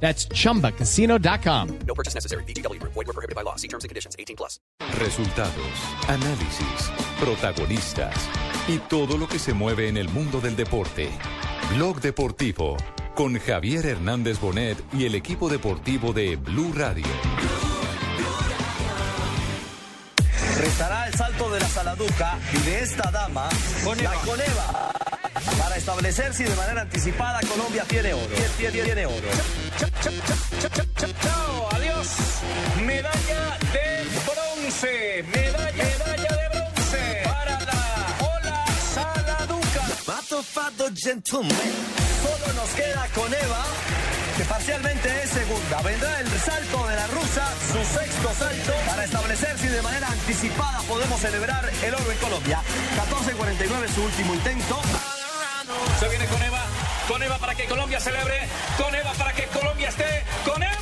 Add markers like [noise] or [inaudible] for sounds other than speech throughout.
That's chumbacasino.com. No purchase necessary. BGW. Void were prohibited by law. See terms and conditions. 18 plus. Resultados, análisis, protagonistas y todo lo que se mueve en el mundo del deporte. Blog Deportivo con Javier Hernández Bonet y el equipo deportivo de Blue Radio. Restará el salto de la Saladuca y de esta dama, la Coneva, para establecer si de manera anticipada Colombia tiene oro. Tiene, tiene oro. Chao, adiós. Medalla de bronce. Medalla, Mato Fado Gentleman. Solo nos queda Coneva, que parcialmente es segunda. Vendrá el salto de la rusa, su sexto salto, para establecer si de manera anticipada podemos celebrar el oro en Colombia. 14.49 su último intento. Se viene con Eva. Con Eva para que Colombia celebre. Con Eva para que Colombia esté. Con Eva.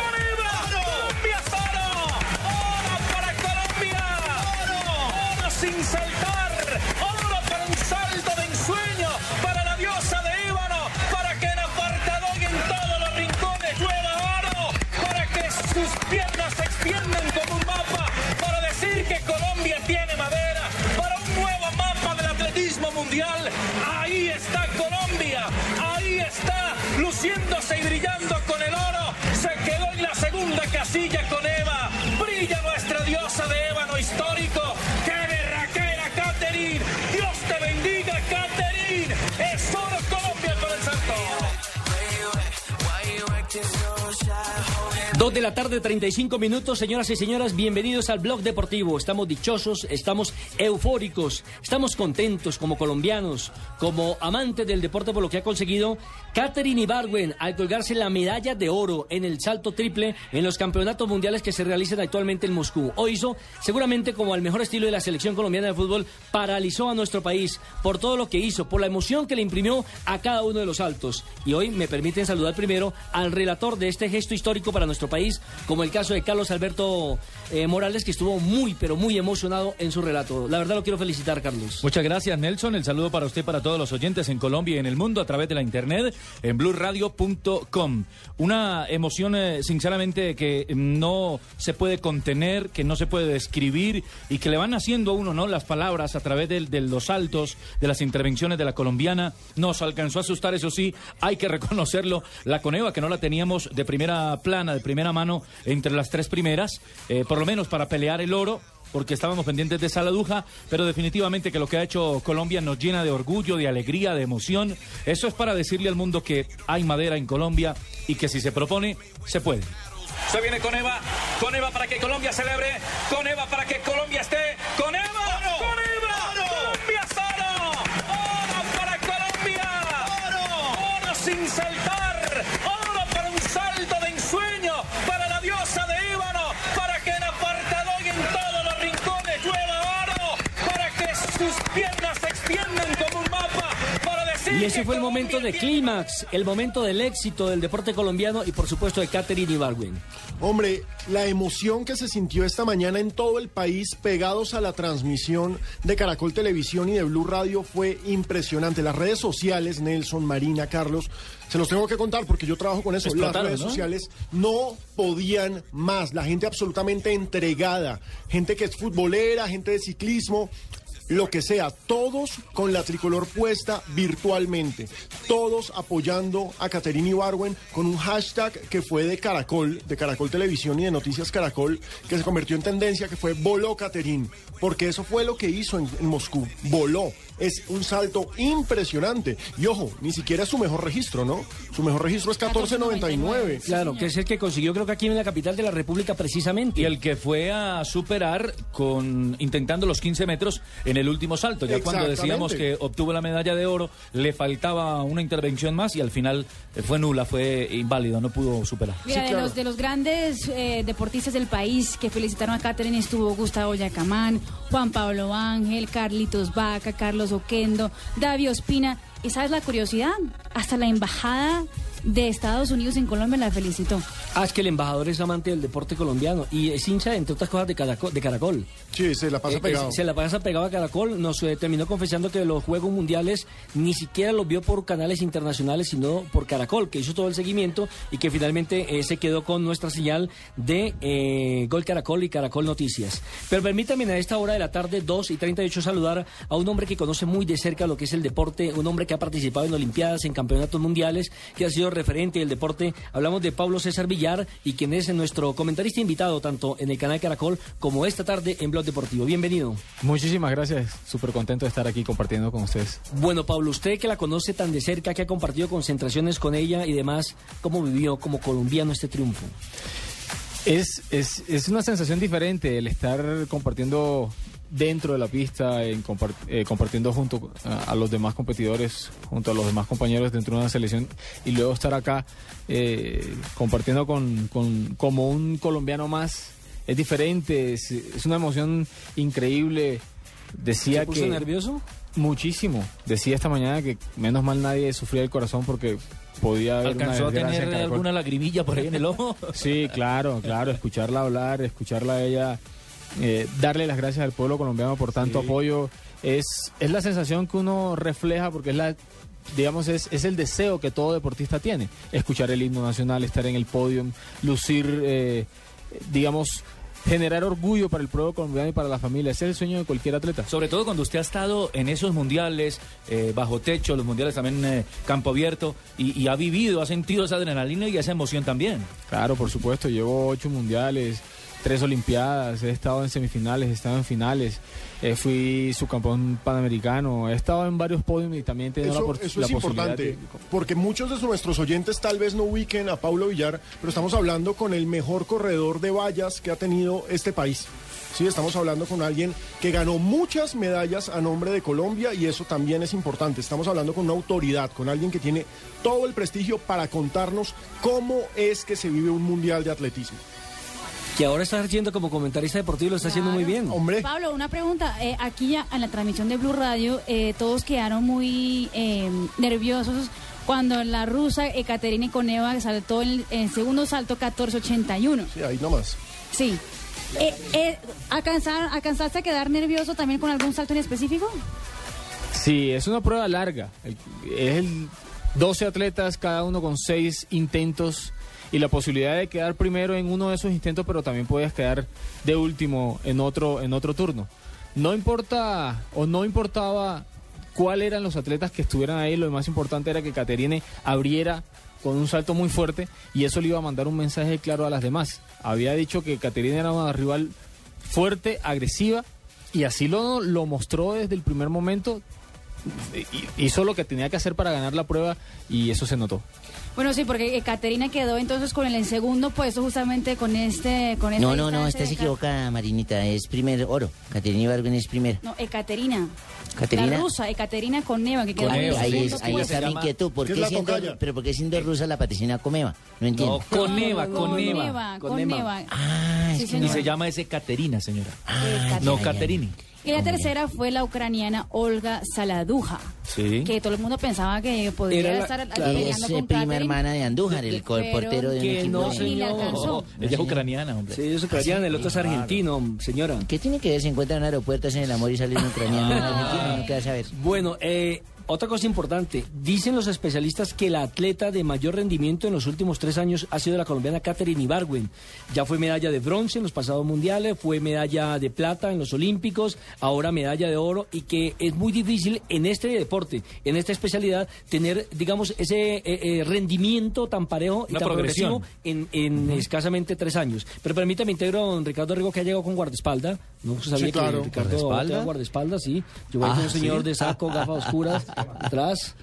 Con Eva. Colombia es oro. Oro para Colombia. Oro. Oro sin Ahí está Colombia. Ahí está luciéndose y brillando con el oro. Se quedó en la segunda casilla con Eva. Brilla nuestra diosa de ébano Dos de la tarde, 35 minutos, señoras y señoras, bienvenidos al blog deportivo. Estamos dichosos, estamos eufóricos, estamos contentos como colombianos, como amantes del deporte por lo que ha conseguido Catherine Ibargüen al colgarse la medalla de oro en el salto triple en los campeonatos mundiales que se realizan actualmente en Moscú. Hoy hizo, seguramente como al mejor estilo de la selección colombiana de fútbol, paralizó a nuestro país por todo lo que hizo, por la emoción que le imprimió a cada uno de los saltos. Y hoy me permiten saludar primero al relator de este gesto histórico para nuestro país, como el caso de Carlos Alberto eh, Morales, que estuvo muy, pero muy emocionado en su relato. La verdad lo quiero felicitar, Carlos. Muchas gracias, Nelson. El saludo para usted, para todos los oyentes en Colombia y en el mundo a través de la internet en blueradio.com. Una emoción, eh, sinceramente, que no se puede contener, que no se puede describir y que le van haciendo a uno, ¿no? Las palabras a través de, de los saltos, de las intervenciones de la colombiana. Nos alcanzó a asustar, eso sí, hay que reconocerlo. La Coneva, que no la teníamos de primera plana, de primera mano, entre las tres primeras, eh, por lo menos para pelear el oro porque estábamos pendientes de Saladuja, pero definitivamente que lo que ha hecho Colombia nos llena de orgullo, de alegría, de emoción. Eso es para decirle al mundo que hay madera en Colombia y que si se propone, se puede. Se viene con Eva, con Eva para que Colombia celebre, con Eva para que Colombia esté, Eva, con Eva, Colombia es oro, oro para Colombia, oro, oro sin saltar, oro para un salto de ensueño, para la diosa de Ébano, para que en apartado y en todos los rincones llueva oro, para que sus piernas se extiendan como un mapa, para decir Y ese fue el momento de clímax, el momento del éxito del deporte colombiano y por supuesto de Catherine Ibargüen. Hombre, la emoción que se sintió esta mañana en todo el país pegados a la transmisión de Caracol Televisión y de Blue Radio fue impresionante. Las redes sociales, Nelson, Marina, Carlos, se los tengo que contar porque yo trabajo con eso. Las redes ¿no? sociales no podían más. La gente absolutamente entregada. Gente que es futbolera, gente de ciclismo. Lo que sea, todos con la tricolor puesta virtualmente, todos apoyando a Caterina Ibarwen con un hashtag que fue de Caracol, de Caracol Televisión y de Noticias Caracol, que se convirtió en tendencia, que fue Voló Caterín, porque eso fue lo que hizo en, en Moscú, voló. Es un salto impresionante. Y ojo, ni siquiera es su mejor registro, ¿no? Su mejor registro es 14.99. Claro, que es el que consiguió creo que aquí en la capital de la República precisamente. Y el que fue a superar con intentando los 15 metros en el último salto. Ya cuando decíamos que obtuvo la medalla de oro, le faltaba una intervención más y al final eh, fue nula, fue inválido, no pudo superar. Mira, de, los, de los grandes eh, deportistas del país que felicitaron a Catherine estuvo Gustavo Yacamán, Juan Pablo Ángel, Carlitos Vaca, Carlos Oquendo, Davio Ospina. ¿Y sabes la curiosidad? Hasta la embajada de Estados Unidos en Colombia la felicitó. Ah, es que el embajador es amante del deporte colombiano y es hincha, entre otras cosas, de Caracol. De Caracol. Sí, se la pasa Eh, pegado. eh, se la pasa pegado a Caracol. Nos eh, terminó confesando que los Juegos Mundiales ni siquiera los vio por canales internacionales, sino por Caracol, que hizo todo el seguimiento y que finalmente eh, se quedó con nuestra señal de eh, Gol Caracol y Caracol Noticias. Pero permítanme a esta hora de la tarde, 2 y 38, saludar a un hombre que conoce muy de cerca lo que es el deporte, un hombre que ha participado en Olimpiadas, en campeonatos mundiales, que ha sido referente del deporte. Hablamos de Pablo César Villar y quien es nuestro comentarista invitado tanto en el canal Caracol como esta tarde en Blog Deportivo. Bienvenido. Muchísimas gracias, súper contento de estar aquí compartiendo con ustedes. Bueno, Pablo, usted que la conoce tan de cerca, que ha compartido concentraciones con ella y demás, ¿cómo vivió como colombiano este triunfo? Es, es, es una sensación diferente el estar compartiendo dentro de la pista, en compar- eh, compartiendo junto a, a los demás competidores, junto a los demás compañeros dentro de una selección y luego estar acá eh, compartiendo con, con- como un colombiano más. Es diferente, es, es una emoción increíble. Decía ¿Se puso que nervioso? Muchísimo. Decía esta mañana que menos mal nadie sufría el corazón porque podía haber una ¿Alcanzó a desgracia en tener alguna lagrimilla por ahí en el ojo? Sí, claro, claro, escucharla hablar, escucharla a ella, eh, darle las gracias al pueblo colombiano por tanto apoyo, es, es la sensación que uno refleja porque es la, digamos, es, es el deseo que todo deportista tiene, escuchar el himno nacional, estar en el podio, lucir, eh, digamos, generar orgullo para el pueblo colombiano y para la familia, ese es el sueño de cualquier atleta. Sobre todo cuando usted ha estado en esos mundiales, eh, bajo techo, los mundiales también eh, campo abierto, y, y ha vivido, ha sentido esa adrenalina y esa emoción también. Claro, por supuesto, llevo ocho mundiales, tres olimpiadas, he estado en semifinales, he estado en finales, eh, fui subcampeón panamericano, he estado en varios podios y también he tenido Eso, la, eso la es posibilidad importante, de- porque muchos de nuestros oyentes tal vez no ubiquen a Paulo Villar, pero estamos hablando con el mejor corredor de vallas que ha tenido este país. Sí, estamos hablando con alguien que ganó muchas medallas a nombre de Colombia y eso también es importante. Estamos hablando con una autoridad, con alguien que tiene todo el prestigio para contarnos cómo es que se vive un mundial de atletismo. Que ahora está haciendo como comentarista deportivo y lo está haciendo muy bien. Hombre, Pablo, una pregunta. Eh, aquí ya en la transmisión de Blue Radio, eh, todos quedaron muy eh, nerviosos cuando la rusa Ekaterina Koneva saltó el, el segundo salto 1481. sí, ahí nomás. Sí. Eh, eh, ¿alcanzar- ¿Alcanzaste a quedar nervioso también con algún salto en específico? Sí, es una prueba larga. El- Es el 12 atletas, cada uno con 6 intentos y la posibilidad de quedar primero en uno de esos intentos, pero también puedes quedar de último en otro en otro turno. No importa o no importaba cuáles eran los atletas que estuvieran ahí, lo más importante era que Caterine abriera con un salto muy fuerte y eso le iba a mandar un mensaje claro a las demás. Había dicho que Caterine era una rival fuerte, agresiva y así lo, lo mostró desde el primer momento. Hizo lo que tenía que hacer para ganar la prueba y eso se notó. Bueno, sí, porque Caterina quedó entonces con el en segundo puesto justamente con este... Con No, no, no, estás equivocada, Marinita. Es primer oro. Caterina Ibargüen es primera. No, Ekaterina. Caterina. La rusa, Ekaterina Koneva, que quedó en el Ahí, segundo es, ahí está mi inquietud. ¿Por ¿Qué qué es la siendo, pero por qué siendo rusa la Patricina Comeva? No entiendo. No, con Eva, con Koneva, Eva. Koneva. Ah, es Sí. Y se llama ese Caterina, señora. Ah, No ya, ya. Caterini. Y la tercera fue la ucraniana Olga Saladuja, Sí. que todo el mundo pensaba que podría Era la- estar claro. Ella peleando es eh, con prima hermana de Andújar, el portero de un que equipo. no. Oh, ella es ucraniana, hombre. Sí, es ucraniana, el otro es argentino, señora. ¿Qué tiene que ver si encuentran aeropuertos en el amor y salen ucranianos en Argentina? No queda saber. Bueno, eh, Otra cosa importante, dicen los especialistas que la atleta de mayor rendimiento en los últimos tres años ha sido la colombiana Katherine Ibargüen. Ya fue medalla de bronce en los pasados mundiales, fue medalla de plata en los olímpicos, ahora medalla de oro y que es muy difícil en este deporte, en esta especialidad, tener, digamos, ese eh, eh, rendimiento tan parejo y Una tan progresión. progresivo en, en escasamente tres años. Pero permítame integro a don Ricardo Rigo que ha llegado con guardaespaldas. No se sabía Sí, claro. que Ricardo ¿Guardaespaldas? tenía guardaespaldas, sí. Yo voy Ah, con un señor ¿sí? de saco, gafas oscuras, [laughs] atrás.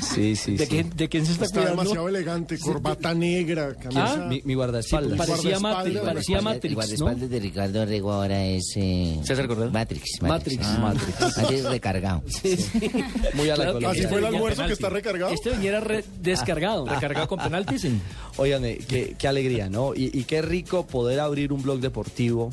Sí, sí, ¿De, sí. quién, ¿De quién se está, Está cuidando? demasiado elegante, corbata negra, camisa. Ah, Mi, mi guardaespaldas. Parecía guardaespaldas. Matrix, parecía El Matrix, ¿no? guardaespaldas de Ricardo Rego ahora es... eh, César Cordero. Matrix. Matrix. Ah, Matrix. [laughs] Antes recargado. Sí, sí. Muy a la Claro Así fue el Este almuerzo que está recargado. Este venía re- descargado. Recargado con penaltis. sí. Óigame, qué, qué alegría, ¿no? Y, y qué rico poder abrir un blog deportivo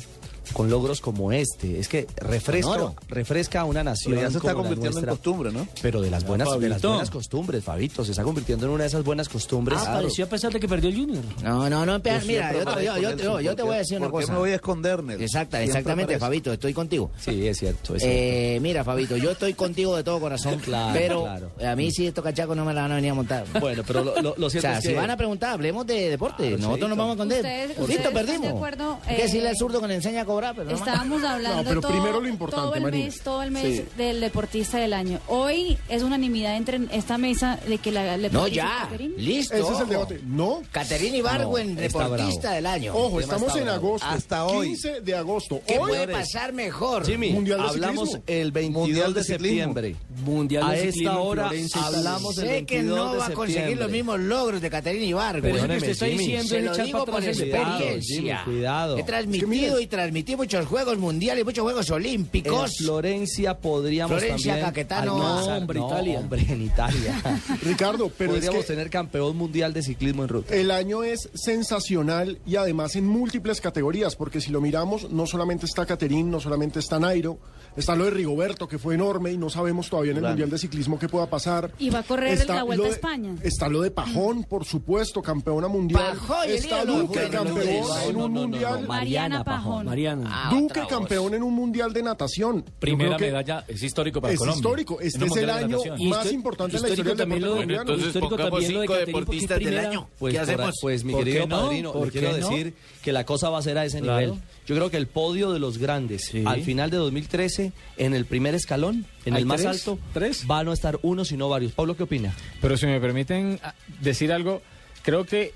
con logros como este. Es que refresca, refresca a una nación. Pero ya se está convirtiendo en costumbre, ¿no? Pero de las buenas, de las buenas costumbres, Fabito. Se está convirtiendo en una de esas buenas costumbres. Ah, pareció a pesar de que perdió el Junior. No, no, no, mira, yo, te- yo- parezco yo- Nelson, yo- yo te ¿por voy a qué- decir una ¿Por qué cosa. me voy a esconder? Exacta, exactamente. Fabito, estoy contigo. Sí, es cierto. Es cierto. Eh, mira, Fabito, yo estoy contigo de todo corazón, [laughs] Claro, pero claro. a mí sí estos cachacos no me la van a venir a montar. Bueno, pero lo, lo- lo O sea, es si que... van a preguntar, hablemos de deporte. Claro, Nosotros nos vamos a esconder. Ustedes- Listo, perdimos. de acuerdo, Hay que decirle eh, al zurdo que le enseña cobrar, pero no. Estábamos [laughs] hablando No, pero todo, primero lo importante, todo el Marina. mes, todo el mes Sí. del deportista del año. Hoy es unanimidad entre esta mesa de que la No, deportista ya, listo. Ese es el debate. No. Caterina Ibargüen, No, deportista bravo. del año. Ojo, estamos en agosto. Hasta hoy. 15 de agosto. ¿Qué Hoy puede pasar mejor? Jimmy, Mundial de hablamos ciclismo. el 22 Mundial de, de septiembre. Mundial A de esta ciclismo hora Florencia, hablamos el Sé que 22 no de va a conseguir septiembre. los mismos logros de Caterina Ibargüen. Pero usted está diciendo Se es lo digo por experiencia. Cuidado. He Es que transmitido transmití muchos juegos mundiales, muchos juegos En olímpicos. Florencia podríamos Florencia, también Caquetano. No, hombre, Italia. hombre, en Italia. [laughs] Ricardo, pero es Podríamos que tener campeón mundial de ciclismo en ruta. el año es sensacional y además en múltiples categorías, porque si lo miramos, no solamente está Caterín, no solamente está Nairo, está lo de Rigoberto, que fue enorme y no sabemos todavía en el Claro. Mundial de Ciclismo qué pueda pasar. Y va a correr Está la Vuelta a España. Está lo de Pajón, por supuesto, campeona mundial. Pajón, está no, campeón no, en un no, no, mundial. no, Mariana Pajón. Mariana. Ah, Duque, campeón en un mundial de natación. Primera medalla, es histórico para Es Colombia. histórico. Este es el año más importante en la histórico historia del deporte lo de- colombiano. histórico también lo de Caterine, porque es primera. Pues, ¿Qué por- hacemos? pues mi ¿Por querido qué no? padrino, ¿Por le quiero no? decir que la cosa va a ser a ese Claro. nivel. Yo creo que el podio de los grandes Sí. al final de 2013, en el primer escalón, en ¿Hay el más tres? alto, ¿Tres? van a estar uno, sino varios. Pablo, ¿qué opina? Pero si me permiten ah, decir algo, creo que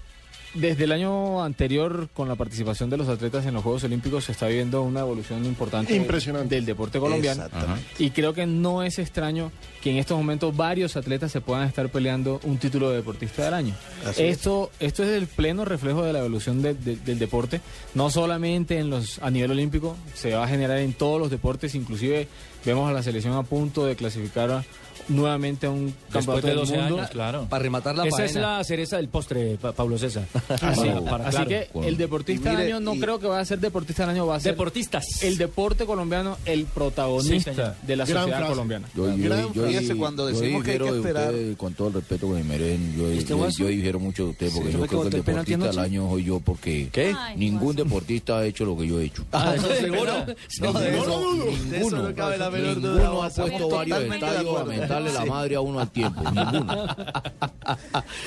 desde el año anterior, con la participación de los atletas en los Juegos Olímpicos, se está viviendo una evolución importante Impresionante. del deporte colombiano. Exactamente. Y creo que no es extraño que en estos momentos varios atletas se puedan estar peleando un título de deportista del año. Así es. esto, esto es el pleno reflejo de la evolución de- de- del deporte, no solamente en los a nivel olímpico, se va a generar en todos los deportes, inclusive vemos a la selección a punto de clasificar a- nuevamente a un Después campeonato de del 12 mundo. años, claro. Para rematar la Esa es la cereza del postre, Pa- Pablo César. [laughs] Así, Para- para- así claro. que el deportista mire, del año no y- creo que va a ser deportista del año, va a ser Deportistas. el deporte colombiano, el protagonista de la Gran sociedad frase. colombiana. Yo, Gran yo, cuando decimos que hay que esperar. ustedes, con todo el respeto que me merecen, yo, ¿Este yo, guaso? yo difiero mucho de ustedes porque Sí, yo ¿fue que creo que el deportista del año soy yo porque ¿Qué? Ay, ningún deportista ha hecho lo que yo he hecho. Ah, eso seguro. No, de eso, ninguno, no cabe la menor duda. ninguno ha puesto varios estadios. Mentarle la madre a uno al tiempo. [laughs] Ninguno.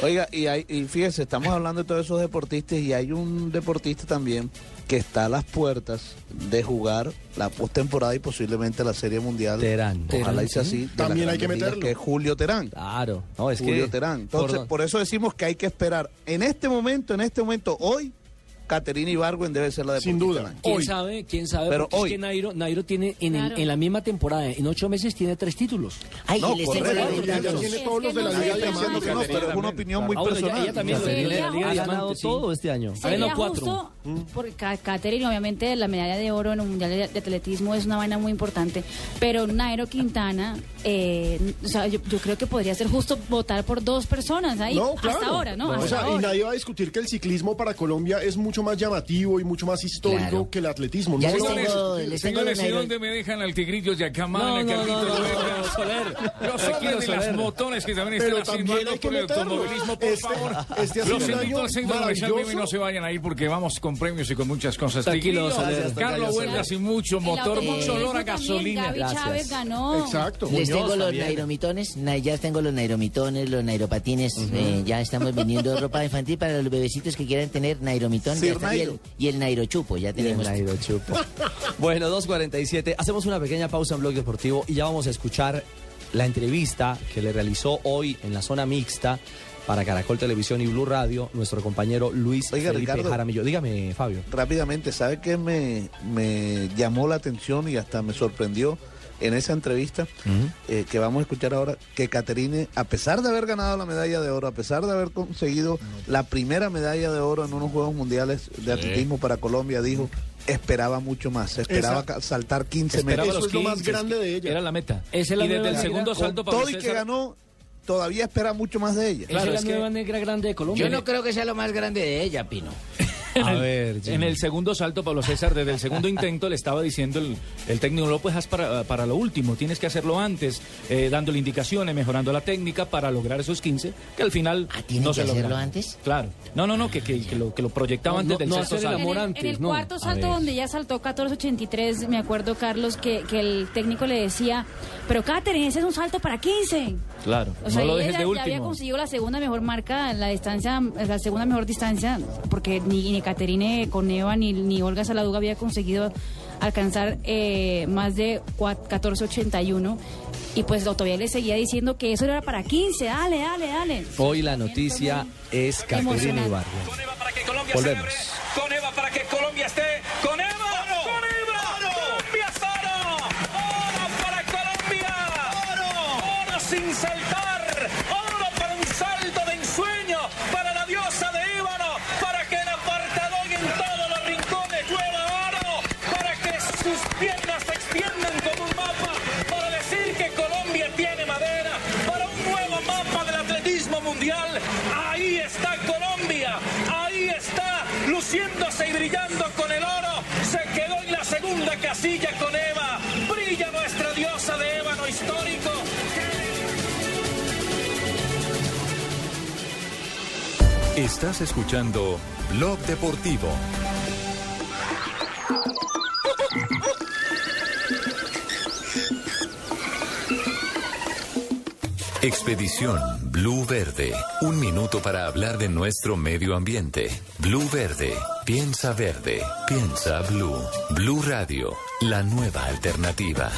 Oiga, y, hay, y fíjese, estamos hablando de todos esos deportistas y hay un deportista también que está a las puertas de jugar la postemporada y posiblemente la Serie Mundial. Terán. Ojalá hice así. de También hay que meterlo. Que es Julio Terán. Claro. No, es Julio que... Terán. Entonces, por- por eso decimos que hay que esperar. En este momento, en este momento, hoy, Caterina Ibargüen debe ser la deportista Sin duda. ¿Quién Hoy. sabe? ¿Quién sabe? Pero Porque es hoy. que Nairo, Nairo tiene en, el- Claro. en la misma temporada, en ocho meses, tiene tres títulos. Ay, No, tiene Es todos que los de la Liga de no, Diciendo que no, pero es una opinión muy personal. ella también la Liga Ha de ganado Diamantes, sí. todo este año. Ha ganado Sería cuatro. justo, porque Ca- Caterine, obviamente, la medalla de oro en un mundial de, de atletismo es una vaina muy importante, pero Nairo Quintana, eh, o sea, yo, yo creo que podría ser justo votar por dos personas ahí, No, claro. hasta ahora, ¿no? O Hasta sea, y nadie va a discutir que el ciclismo para Colombia es mucho mucho más llamativo y mucho más histórico Claro. que el atletismo. No les Señores, ¿y dónde me dejan al tigrillo de Acamán, No, a no, Carlitos no, no, no, Soler. Los hombres de las motones que también Pero están haciendo también algo por el automovilismo, por Este- favor. este Los invito al centro comercial y no se vayan ahí porque vamos con premios y con muchas cosas. Tranquilo, Soler. Carlos Huertas y mucho motor, mucho olor a gasolina. Gaby. Chávez ganó. Exacto. Les tengo los nairomitones, na- ya tengo los nairomitones, los nairopatines, eh, ya estamos vendiendo ropa infantil para los bebecitos que quieran tener nairomitón Sir y, el, Nairo. y el nairochupo, ya Y el tenemos. Nairo Chupo. [laughs] bueno, 2.47. Hacemos una pequeña pausa en Blog Deportivo y ya vamos a escuchar la entrevista que le realizó hoy en la zona mixta para Caracol Televisión y Blue Radio nuestro compañero Luis Oiga, Felipe Ricardo. Jaramillo. Dígame, Fabio. Rápidamente, ¿sabe qué me, me llamó la atención y hasta me sorprendió en esa entrevista eh, que vamos a escuchar ahora? Que Caterine, a pesar de haber ganado la medalla de oro, a pesar de haber conseguido la primera medalla de oro en unos Juegos Mundiales de Atletismo para Colombia, dijo, esperaba mucho más, esperaba Esa- saltar 15 Esperaba metros. Eso los es lo más 15, grande de ella. Era la meta. Esa es la y desde nueva el segundo salto, Pablo todo y que ganó, todavía espera mucho más de ella. Esa Claro, es la es que- nueva negra grande de Colombia. Yo no creo que sea lo más grande de ella, Pino. A ver, En el segundo salto, Pablo César, desde el segundo intento le estaba diciendo el, el técnico, lo puedes hacer para, para lo último, tienes que hacerlo antes, eh, dándole indicaciones, mejorando la técnica para lograr esos 15, que al final Ah, ¿tiene no que se hacerlo lograron. antes? Claro. No, no, no, que, que, que lo, que lo proyectaba No, antes no, del no sexto el salto. amor En el, antes, en el no. cuarto A salto donde ya saltó 14.83, me acuerdo, Carlos, que, que el técnico le decía, pero Catherine, ese es un salto para 15. Claro, O sea, no lo ella dejes ya, de ya había último. conseguido la segunda mejor marca, la distancia, la segunda mejor distancia, porque ni, ni Caterine Coneva ni, ni Olga Saladuga había conseguido alcanzar eh, más de cua- 14.81. Y pues todavía le seguía diciendo que eso era para 15, dale, dale, dale. Hoy la noticia es Caterina. Ibarra. Con Eva para que Colombia Volvemos. celebre. Con Eva para que Colombia esté. Con Eva. Con Eva. Colombia es oro. Oro para Colombia. Oro. Oro sin saltar. Estás escuchando Blog Deportivo. Expedición Blue Verde. Un minuto para hablar de nuestro medio ambiente. Blue Verde. Piensa verde. Piensa blue. Blue Radio. La nueva alternativa.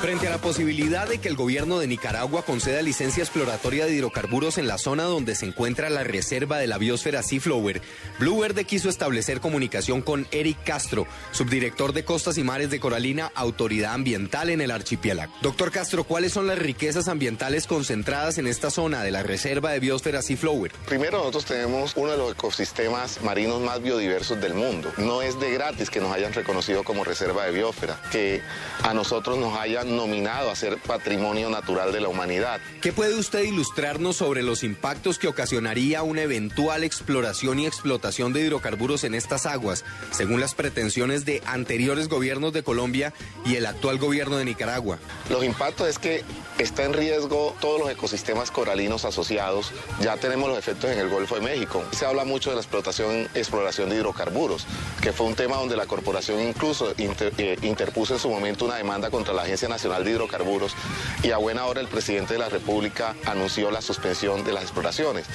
Frente a la posibilidad de que el gobierno de Nicaragua conceda licencia exploratoria de hidrocarburos en la zona donde se encuentra la reserva de la biosfera Seaflower, Blue Verde quiso establecer comunicación con Eric Castro, subdirector de Costas y Mares de Coralina, Autoridad Ambiental en el archipiélago. Doctor Castro, ¿cuáles son las riquezas ambientales concentradas en esta zona de la reserva de biosfera Seaflower? Primero, nosotros tenemos uno de los ecosistemas marinos más biodiversos del mundo. No es de gratis que nos hayan reconocido como reserva de biosfera, que a nosotros nos hayan nominado a ser patrimonio natural de la humanidad. ¿Qué puede usted ilustrarnos sobre los impactos que ocasionaría una eventual exploración y explotación de hidrocarburos en estas aguas, según las pretensiones de anteriores gobiernos de Colombia y el actual gobierno de Nicaragua? Los impactos es que está en riesgo todos los ecosistemas coralinos asociados. Ya tenemos los efectos en el Golfo de México. Se habla mucho de la explotación, exploración de hidrocarburos, que fue un tema donde la corporación incluso inter- eh, interpuso en su momento una demanda contra la Agencia Nacional de Hidrocarburos y a buena hora el presidente de la República anunció la suspensión de las exploraciones.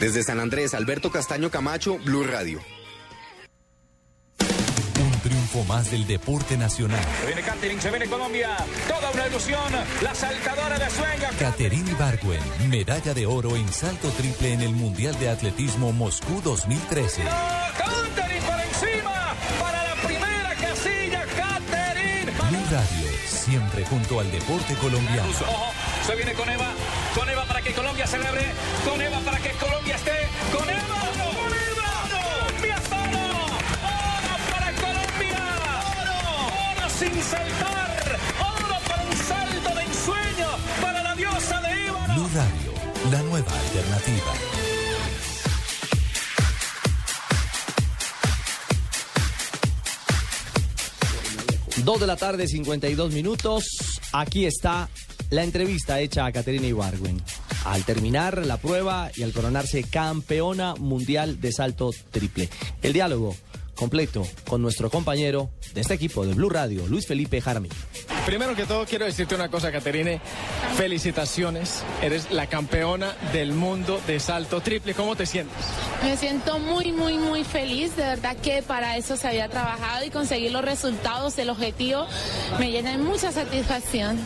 Desde San Andrés, Alberto Castaño Camacho, Blue Radio. Un triunfo más del deporte nacional. Se viene Catherine, se viene Colombia. Toda una ilusión. La saltadora de sueño. Caterine Ibargüen, medalla de oro en salto triple en el Mundial de Atletismo Moscú 2013. Catherine por encima. Para la primera casilla, Catherine. Blue Radio, siempre junto al deporte colombiano. Ojo, se viene con Eva. Con Eva para que Colombia celebre. Con Eva para que Colombia esté. Con Eva. Con Eva. Colombia es oro. Oro para Colombia. Oro. Oro sin saltar. Oro para un salto de ensueño. Para la diosa de Eva. Blue Radio, la nueva alternativa. Dos de la tarde, 52 minutos. Aquí está la entrevista hecha a Caterina Ibargüen. Al terminar la prueba y al coronarse campeona mundial de salto triple. El diálogo completo con nuestro compañero de este equipo de Blue Radio, Luis Felipe Jaramillo. Primero que todo quiero decirte una cosa, Caterine. Felicitaciones. Eres la campeona del mundo de salto triple. ¿Cómo te sientes? Me siento muy, muy, muy feliz. De verdad que para eso se había trabajado y conseguir los resultados, el objetivo, me llena de mucha satisfacción.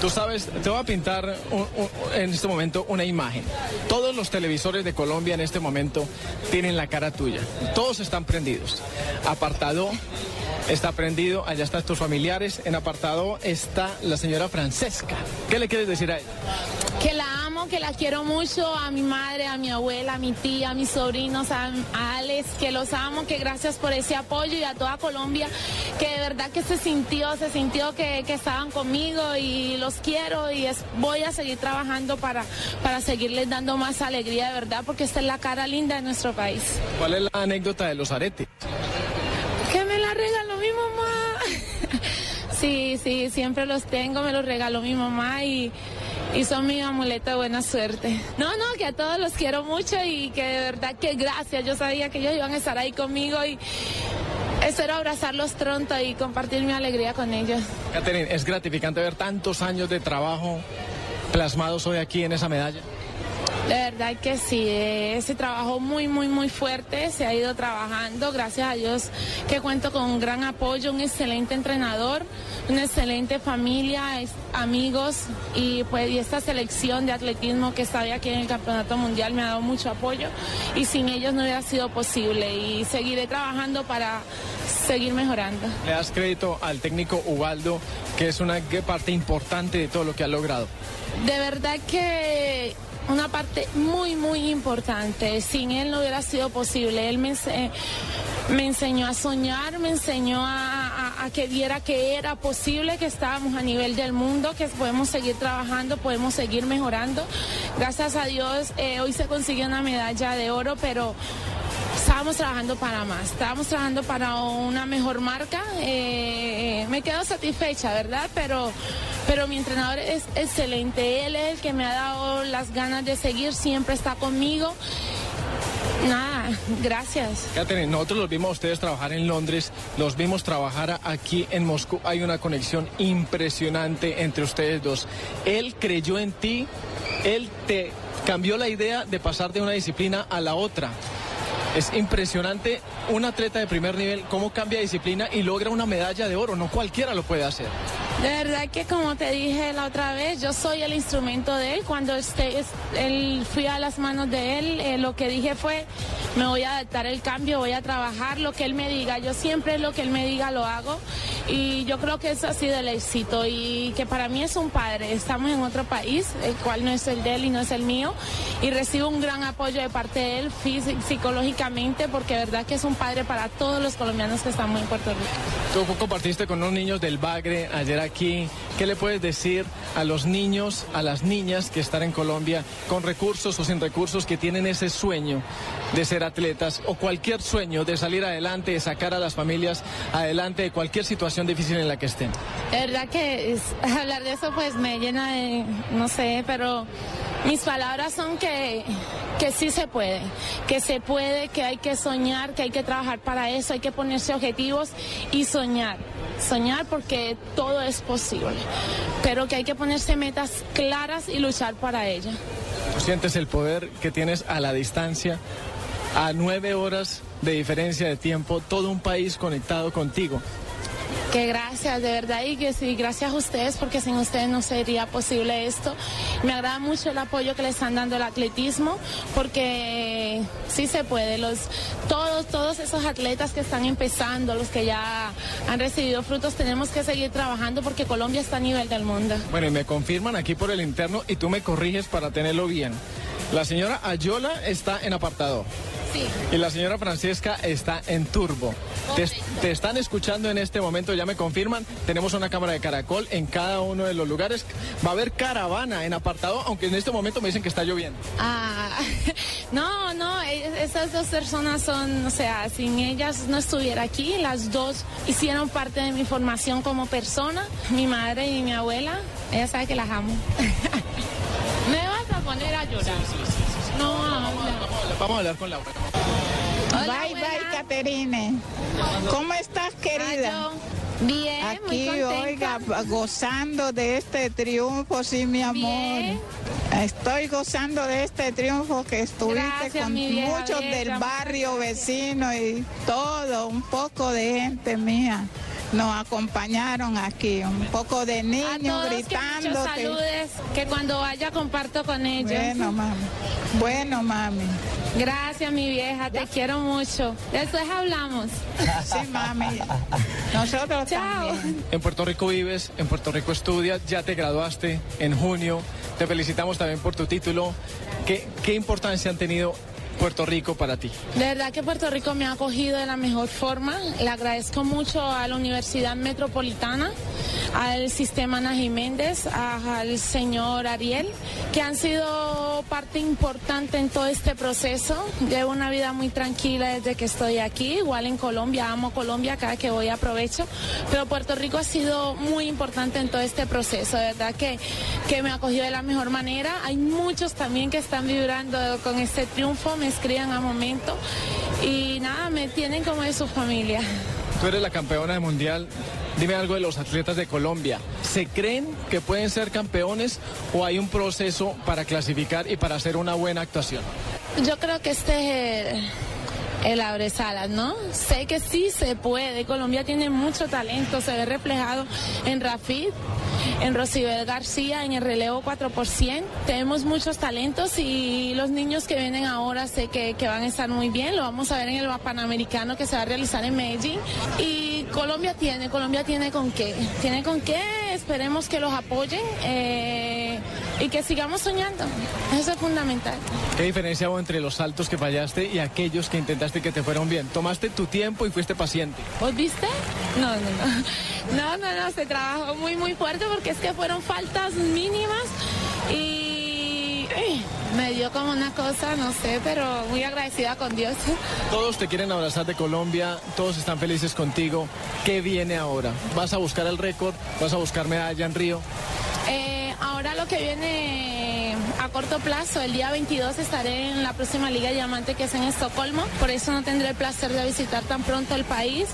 Tú sabes, te voy a pintar un- un- en este momento una imagen. Todos los televisores de Colombia en este momento tienen la cara tuya. Todos están prendidos. Apartado está prendido, allá están tus familiares. En apartado está la señora Francesca. ¿Qué le quieres decir a ella? Que la amo, que la quiero mucho, a mi madre, a mi abuela, a mi tía, a mis sobrinos, a, a Alex, que los amo, que gracias por ese apoyo y a toda Colombia, que de verdad que se sintió, se sintió que, que estaban conmigo y los quiero y es, voy a seguir trabajando para, para seguirles dando más alegría de verdad, porque esta es la cara linda de nuestro país. ¿Cuál es la anécdota de los aretes? Que me la regaló mi mamá. Sí, sí, siempre los tengo, me los regaló mi mamá y, y son mi amuleto de buena suerte. No, no, que a todos los quiero mucho y que de verdad que gracias. Yo sabía que ellos iban a estar ahí conmigo y espero abrazarlos pronto y compartir mi alegría con ellos. Catherine, es gratificante ver tantos años de trabajo plasmados hoy aquí en esa medalla. De verdad que sí, eh, ese trabajo muy, muy, muy fuerte se ha ido trabajando. Gracias a Dios que cuento con un gran apoyo, un excelente entrenador, una excelente familia, es- amigos y pues y esta selección de atletismo que está aquí en el Campeonato Mundial me ha dado mucho apoyo y sin ellos no hubiera sido posible y seguiré trabajando para seguir mejorando. Le das crédito al técnico Ubaldo, que es una parte importante de todo lo que ha logrado. De verdad que una parte muy, muy importante. Sin él no hubiera sido posible. Él me, ense- me enseñó a soñar, me enseñó a que viera que era posible, que estábamos a nivel del mundo, que podemos seguir trabajando, podemos seguir mejorando. Gracias a Dios, eh, hoy se consiguió una medalla de oro, pero estábamos trabajando para más, estábamos trabajando para una mejor marca. Eh, me quedo satisfecha, ¿verdad? Pero, pero mi entrenador es excelente. Él es el que me ha dado las ganas de seguir, siempre está conmigo. Nada, gracias. Catherine, nosotros los vimos a ustedes trabajar en Londres, los vimos trabajar aquí en Moscú. Hay una conexión impresionante entre ustedes dos. Él creyó en ti, él te cambió la idea de pasar de una disciplina a la otra. Es impresionante un atleta de primer nivel, cómo cambia disciplina y logra una medalla de oro. No cualquiera lo puede hacer. De verdad que como te dije la otra vez, yo soy el instrumento de él. Cuando este, es- él fui a las manos de él, eh, lo que dije fue, me voy a adaptar el cambio, voy a trabajar lo que él me diga. Yo siempre lo que él me diga lo hago y yo creo que eso ha sido el éxito y que para mí es un padre. Estamos en otro país, el cual no es el de él y no es el mío y recibo un gran apoyo de parte de él psicológicamente porque verdad que es un padre para todos los colombianos que estamos en Puerto Rico. Tú compartiste con unos niños del Bagre ayer aquí. ¿Qué le puedes decir a los niños, a las niñas que están en Colombia con recursos o sin recursos que tienen ese sueño de ser atletas o cualquier sueño de salir adelante, de sacar a las familias adelante de cualquier situación difícil en la que estén? De verdad que [laughs] hablar de eso pues me llena de, no sé, pero mis palabras son que, que sí se puede, que se puede, que hay que soñar, que hay que trabajar para eso, hay que ponerse objetivos y soñar. Soñar porque todo es posible, pero que hay que ponerse metas claras y luchar para ellas. ¿Tú sientes el poder que tienes a la distancia, a nueve horas de diferencia de tiempo, todo un país conectado contigo? Que gracias, de verdad, y que sí, gracias a ustedes, porque sin ustedes no sería posible esto. Me agrada mucho el apoyo que le están dando al atletismo, porque sí se puede. Los, todos, todos esos atletas que están empezando, los que ya han recibido frutos, tenemos que seguir trabajando porque Colombia está a nivel del mundo. Bueno, y me confirman aquí por el interno y tú me corriges para tenerlo bien. La señora Ayola está en apartado. Sí. Y la señora Francesca está en turbo. Te, te están escuchando en este momento, ya me confirman. Tenemos una cámara de caracol en cada uno de los lugares. Va a haber caravana en apartado, aunque en este momento me dicen que está lloviendo. Ah, [laughs] no, no, e- esas dos personas son, o sea, sin ellas no estuviera aquí. Las dos hicieron parte de mi formación como persona, mi madre y mi abuela. Ella sabe que las amo. [laughs] Me vas a poner a llorar. No habla. Vamos a hablar con Laura. bye, bye, Caterine. ¿Cómo estás, querida? Bien, Aquí, muy oiga, gozando de este triunfo, sí, mi amor. Estoy gozando de este triunfo que estuviste Gracias, con vieja muchos del barrio vecino y todo, un poco de gente mía. Nos acompañaron aquí, un poco de niños que gritando. muchos saludes, que cuando vaya comparto con ellos. Bueno, mami. Bueno, mami. Gracias, mi vieja, te quiero mucho. Después hablamos. Sí, mami. Nosotros también. En Puerto Rico vives, en Puerto Rico estudias, ya te graduaste en junio. Te felicitamos también por tu título. ¿Qué, qué importancia han tenido Puerto Rico para ti? De verdad que Puerto Rico me ha acogido de la mejor forma. Le agradezco mucho a la Universidad Metropolitana, al sistema Ana Jiménez, al señor Ariel, que han sido parte importante en todo este proceso. Llevo una vida muy tranquila desde que estoy aquí, igual en Colombia, amo Colombia, cada que voy aprovecho, pero Puerto Rico ha sido muy importante en todo este proceso, de verdad que, que me ha acogido de la mejor manera. Hay muchos también que están vibrando con este triunfo, me escriben a momento y nada, me tienen como de su familia. Tú eres la campeona del mundial. Dime algo de los atletas de Colombia. ¿Se creen que pueden ser campeones o hay un proceso para clasificar y para hacer una buena actuación? Yo creo que este es el, el abresalas, ¿no? Sé que sí se puede. Colombia tiene mucho talento, se ve reflejado en Rafid, en Rosibel García, en el relevo 4%. Tenemos muchos talentos y los niños que vienen ahora sé que, que van a estar muy bien. Lo vamos a ver en el Panamericano que se va a realizar en Medellín. Y Colombia tiene, Colombia tiene con qué. Tiene con qué, esperemos que los apoyen eh, y que sigamos soñando. Eso es fundamental. ¿Qué diferencia hubo entre los saltos que fallaste y aquellos que intentaste que te fueron bien? Tomaste tu tiempo y fuiste paciente. ¿Vos viste? No, no, no. No, no, no, se trabajó muy, muy fuerte porque es que fueron faltas mínimas y me dio como una cosa, no sé, pero muy agradecida con Dios. Todos te quieren abrazar de Colombia, todos están felices contigo. ¿Qué viene ahora? ¿Vas a buscar el récord? ¿Vas a buscar medalla en Río? Eh, ahora lo que viene a corto plazo, el día 22 estaré en la próxima Liga Diamante que es en Estocolmo, por eso no tendré el placer de visitar tan pronto el país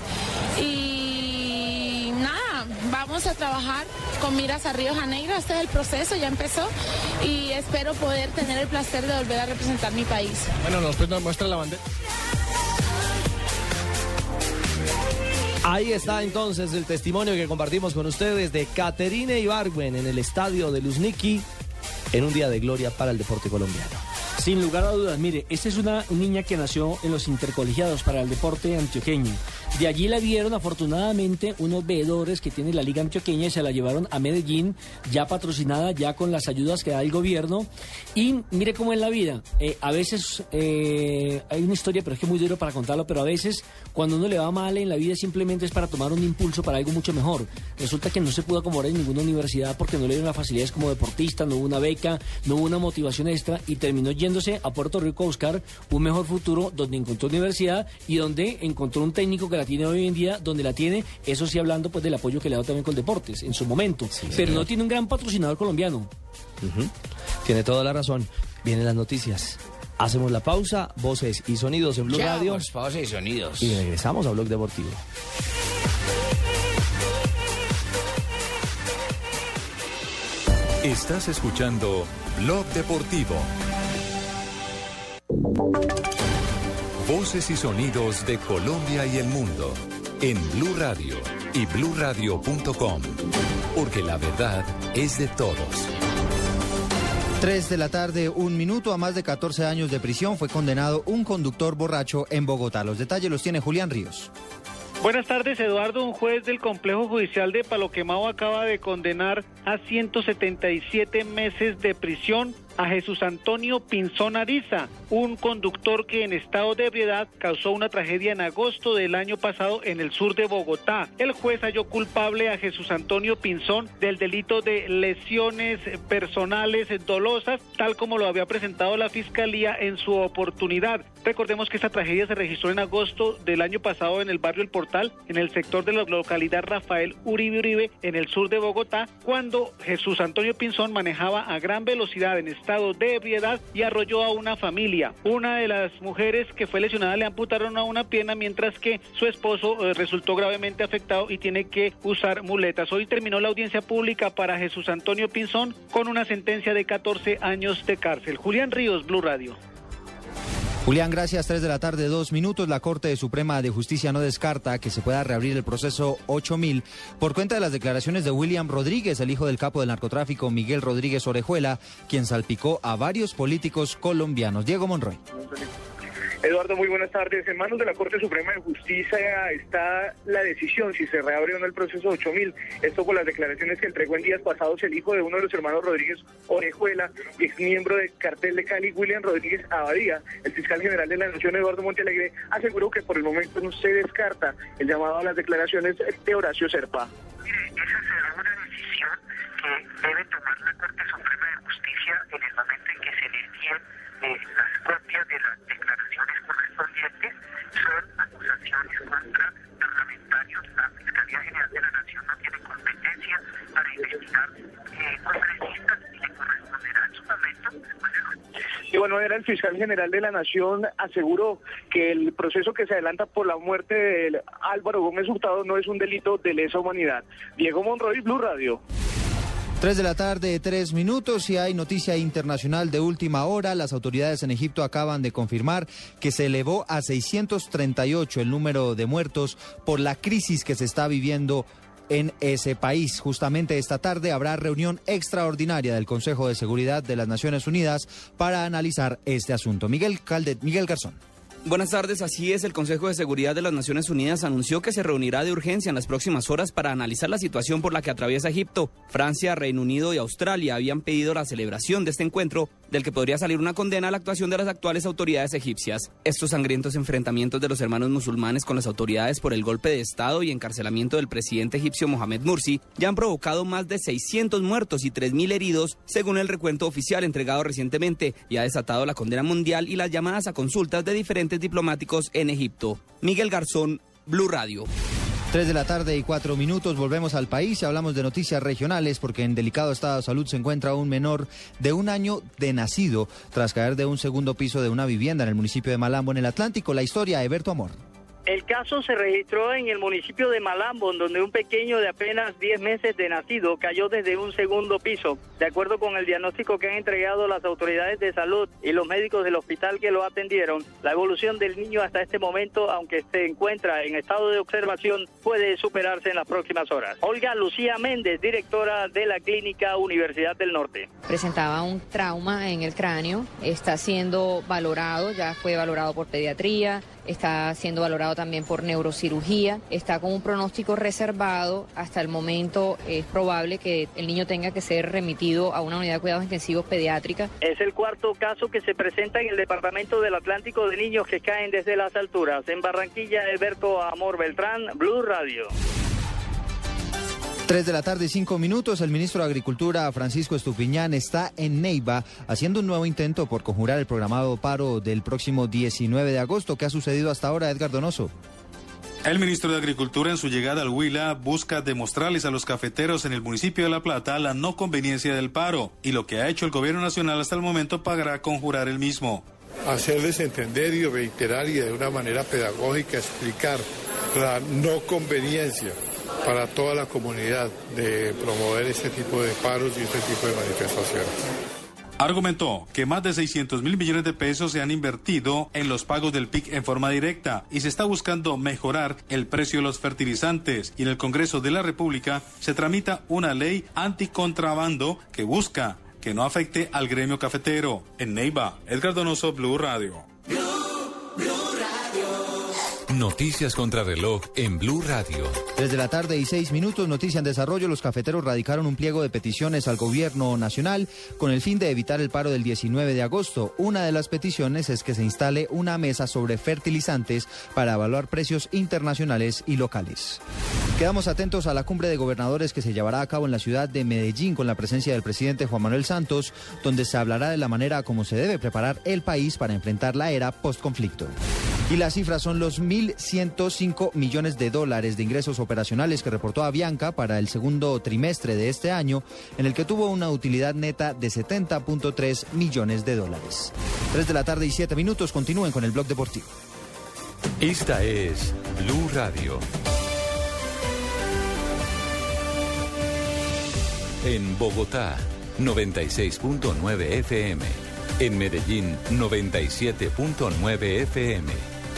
y nada, vamos a trabajar con miras a Río Janeiro, este es el proceso, ya empezó y espero poder tener el placer de volver a representar mi país. Bueno, nos muestra la bandera. Ahí está entonces el testimonio que compartimos con ustedes de Caterine Ibargüen en el estadio de Luzniki en un día de gloria para el deporte colombiano. Sin lugar a dudas, mire, esta es una niña que nació en los intercolegiados para el deporte antioqueño. De allí la vieron afortunadamente unos veedores que tiene la Liga Antioqueña y se la llevaron a Medellín, ya patrocinada, ya con las ayudas que da el gobierno. Y mire cómo es la vida. Eh, a veces eh, hay una historia, pero es que es muy duro para contarlo, pero a veces cuando uno le va mal en la vida simplemente es para tomar un impulso para algo mucho mejor. Resulta que no se pudo acomodar en ninguna universidad porque no le dieron las facilidades como deportista, no hubo una beca, no hubo una motivación extra y terminó yéndose a Puerto Rico a buscar un mejor futuro donde encontró universidad y donde encontró un técnico que la tiene hoy en día, donde la tiene, eso sí hablando pues del apoyo que le ha dado también con deportes en su momento. Pero señor. no tiene un gran patrocinador colombiano. Tiene toda la razón. Vienen las noticias. Hacemos la pausa, voces y sonidos en Blue Radio. pues, voces y sonidos. Y regresamos a Blog Deportivo. Estás escuchando Blog Deportivo. Voces y sonidos de Colombia y el mundo en Blue Radio y bluradio.com, porque la verdad es de todos. 3 de la tarde, un minuto, a más de 14 años de prisión fue condenado un conductor borracho en Bogotá. Los detalles los tiene Julián Ríos. Buenas tardes, Eduardo. Un juez del complejo judicial de Palo Quemado acaba de condenar a 177 meses de prisión a Jesús Antonio Pinzón Ariza, un conductor que en estado de ebriedad causó una tragedia en agosto del año pasado en el sur de Bogotá. El juez halló culpable a Jesús Antonio Pinzón del delito de lesiones personales dolosas, tal como lo había presentado la Fiscalía en su oportunidad. Recordemos que esta tragedia se registró en agosto del año pasado en el barrio El Portal, en el sector de la localidad Rafael Uribe Uribe, en el sur de Bogotá, cuando Jesús Antonio Pinzón manejaba a gran velocidad en estado de ebriedad y arrolló a una familia. Una de las mujeres que fue lesionada le amputaron a una pierna, mientras que su esposo eh, resultó gravemente afectado y tiene que usar muletas. Hoy terminó la audiencia pública para Jesús Antonio Pinzón con una sentencia de 14 años de cárcel. Julián Ríos, Blue Radio. Julián, gracias. Tres de la tarde, dos minutos. La Corte Suprema de Justicia no descarta que se pueda reabrir el proceso 8000 por cuenta de las declaraciones de William Rodríguez, el hijo del capo del narcotráfico Miguel Rodríguez Orejuela, quien salpicó a varios políticos colombianos. Diego Monroy. Eduardo, muy buenas tardes. En manos de la Corte Suprema de Justicia está la decisión si se reabre o no el proceso 8000. Esto con las declaraciones que entregó en días pasados el hijo de uno de los hermanos Rodríguez Orejuela, ex miembro del cartel de Cali, William Rodríguez Abadía. El fiscal general de la Nación, Eduardo Montealegre, aseguró que por el momento no se descarta el llamado a las declaraciones de Horacio Serpa. Esa será una decisión que debe tomar la Corte Suprema de Justicia en el momento en que se le envíen eh, las copias de declaraciones Son acusaciones contra parlamentarios. La Fiscalía General de la Nación no tiene competencia para investigar eh, congresistas y le corresponderá en su momento De igual manera, el fiscal general de la Nación aseguró que el proceso que se adelanta por la muerte de Álvaro Gómez Hurtado no es un delito de lesa humanidad. Diego Monroy, Blue Radio. Tres de la tarde, tres minutos y hay noticia internacional de última hora. Las autoridades en Egipto acaban de confirmar que se elevó a 638 el número de muertos por la crisis que se está viviendo en ese país. Justamente esta tarde habrá reunión extraordinaria del Consejo de Seguridad de las Naciones Unidas para analizar este asunto. Miguel, Calde, Miguel Garzón. Buenas tardes, así es, el Consejo de Seguridad de las Naciones Unidas anunció que se reunirá de urgencia en las próximas horas para analizar la situación por la que atraviesa Egipto. Francia, Reino Unido y Australia habían pedido la celebración de este encuentro, del que podría salir una condena a la actuación de las actuales autoridades egipcias. Estos sangrientos enfrentamientos de los hermanos musulmanes con las autoridades por el golpe de Estado y encarcelamiento del presidente egipcio Mohamed Mursi ya han provocado más de 600 muertos y 3.000 heridos, según el recuento oficial entregado recientemente, y ha desatado la condena mundial y las llamadas a consultas de diferentes diplomáticos en Egipto. Miguel Garzón, Blue Radio. Tres de la tarde y cuatro minutos, volvemos al país y hablamos de noticias regionales porque en delicado estado de salud se encuentra un menor de un año de nacido tras caer de un segundo piso de una vivienda en el municipio de Malambo, en el Atlántico. La historia, Eberto Amor. El caso se registró en el municipio de Malambo, donde un pequeño de apenas 10 meses de nacido cayó desde un segundo piso. De acuerdo con el diagnóstico que han entregado las autoridades de salud y los médicos del hospital que lo atendieron, la evolución del niño hasta este momento, aunque se encuentra en estado de observación, puede superarse en las próximas horas. Olga Lucía Méndez, directora de la Clínica Universidad del Norte. Presentaba un trauma en el cráneo, está siendo valorado, ya fue valorado por pediatría, está siendo valorado también por neurocirugía, está con un pronóstico reservado. Hasta el momento es probable que el niño tenga que ser remitido a una unidad de cuidados intensivos pediátrica. Es el cuarto caso que se presenta en el departamento del Atlántico de niños que caen desde las alturas. En Barranquilla, Alberto Amor Beltrán, Blue Radio. Tres de la tarde, cinco minutos. El ministro de Agricultura, Francisco Estupiñán, está en Neiva haciendo un nuevo intento por conjurar el programado paro del próximo 19 de agosto. ¿Qué ha sucedido hasta ahora, Edgar Donoso? El ministro de Agricultura en su llegada al Huila busca demostrarles a los cafeteros en el municipio de La Plata la no conveniencia del paro y lo que ha hecho el gobierno nacional hasta el momento pagará conjurar el mismo. Hacerles entender y reiterar y de una manera pedagógica explicar la no conveniencia para toda la comunidad de promover este tipo de paros y este tipo de manifestaciones. Argumentó que más de 600 mil millones de pesos se han invertido en los pagos del PIC en forma directa y se está buscando mejorar el precio de los fertilizantes. Y en el Congreso de la República se tramita una ley anticontrabando que busca que no afecte al gremio cafetero. En Neiva, Edgar Donoso, Blue Radio. Noticias contra reloj en Blue Radio. Desde la tarde y seis minutos, noticia en desarrollo, los cafeteros radicaron un pliego de peticiones al gobierno nacional con el fin de evitar el paro del 19 de agosto. Una de las peticiones es que se instale una mesa sobre fertilizantes para evaluar precios internacionales y locales. Quedamos atentos a la cumbre de gobernadores que se llevará a cabo en la ciudad de Medellín con la presencia del presidente Juan Manuel Santos, donde se hablará de la manera como se debe preparar el país para enfrentar la era postconflicto. Y las cifras son los 1.105 millones de dólares de ingresos operacionales que reportó Avianca para el segundo trimestre de este año, en el que tuvo una utilidad neta de 70.3 millones de dólares. 3 de la tarde y 7 minutos, continúen con el blog deportivo. Esta es Blue Radio. En Bogotá, 96.9 FM. En Medellín, 97.9 FM.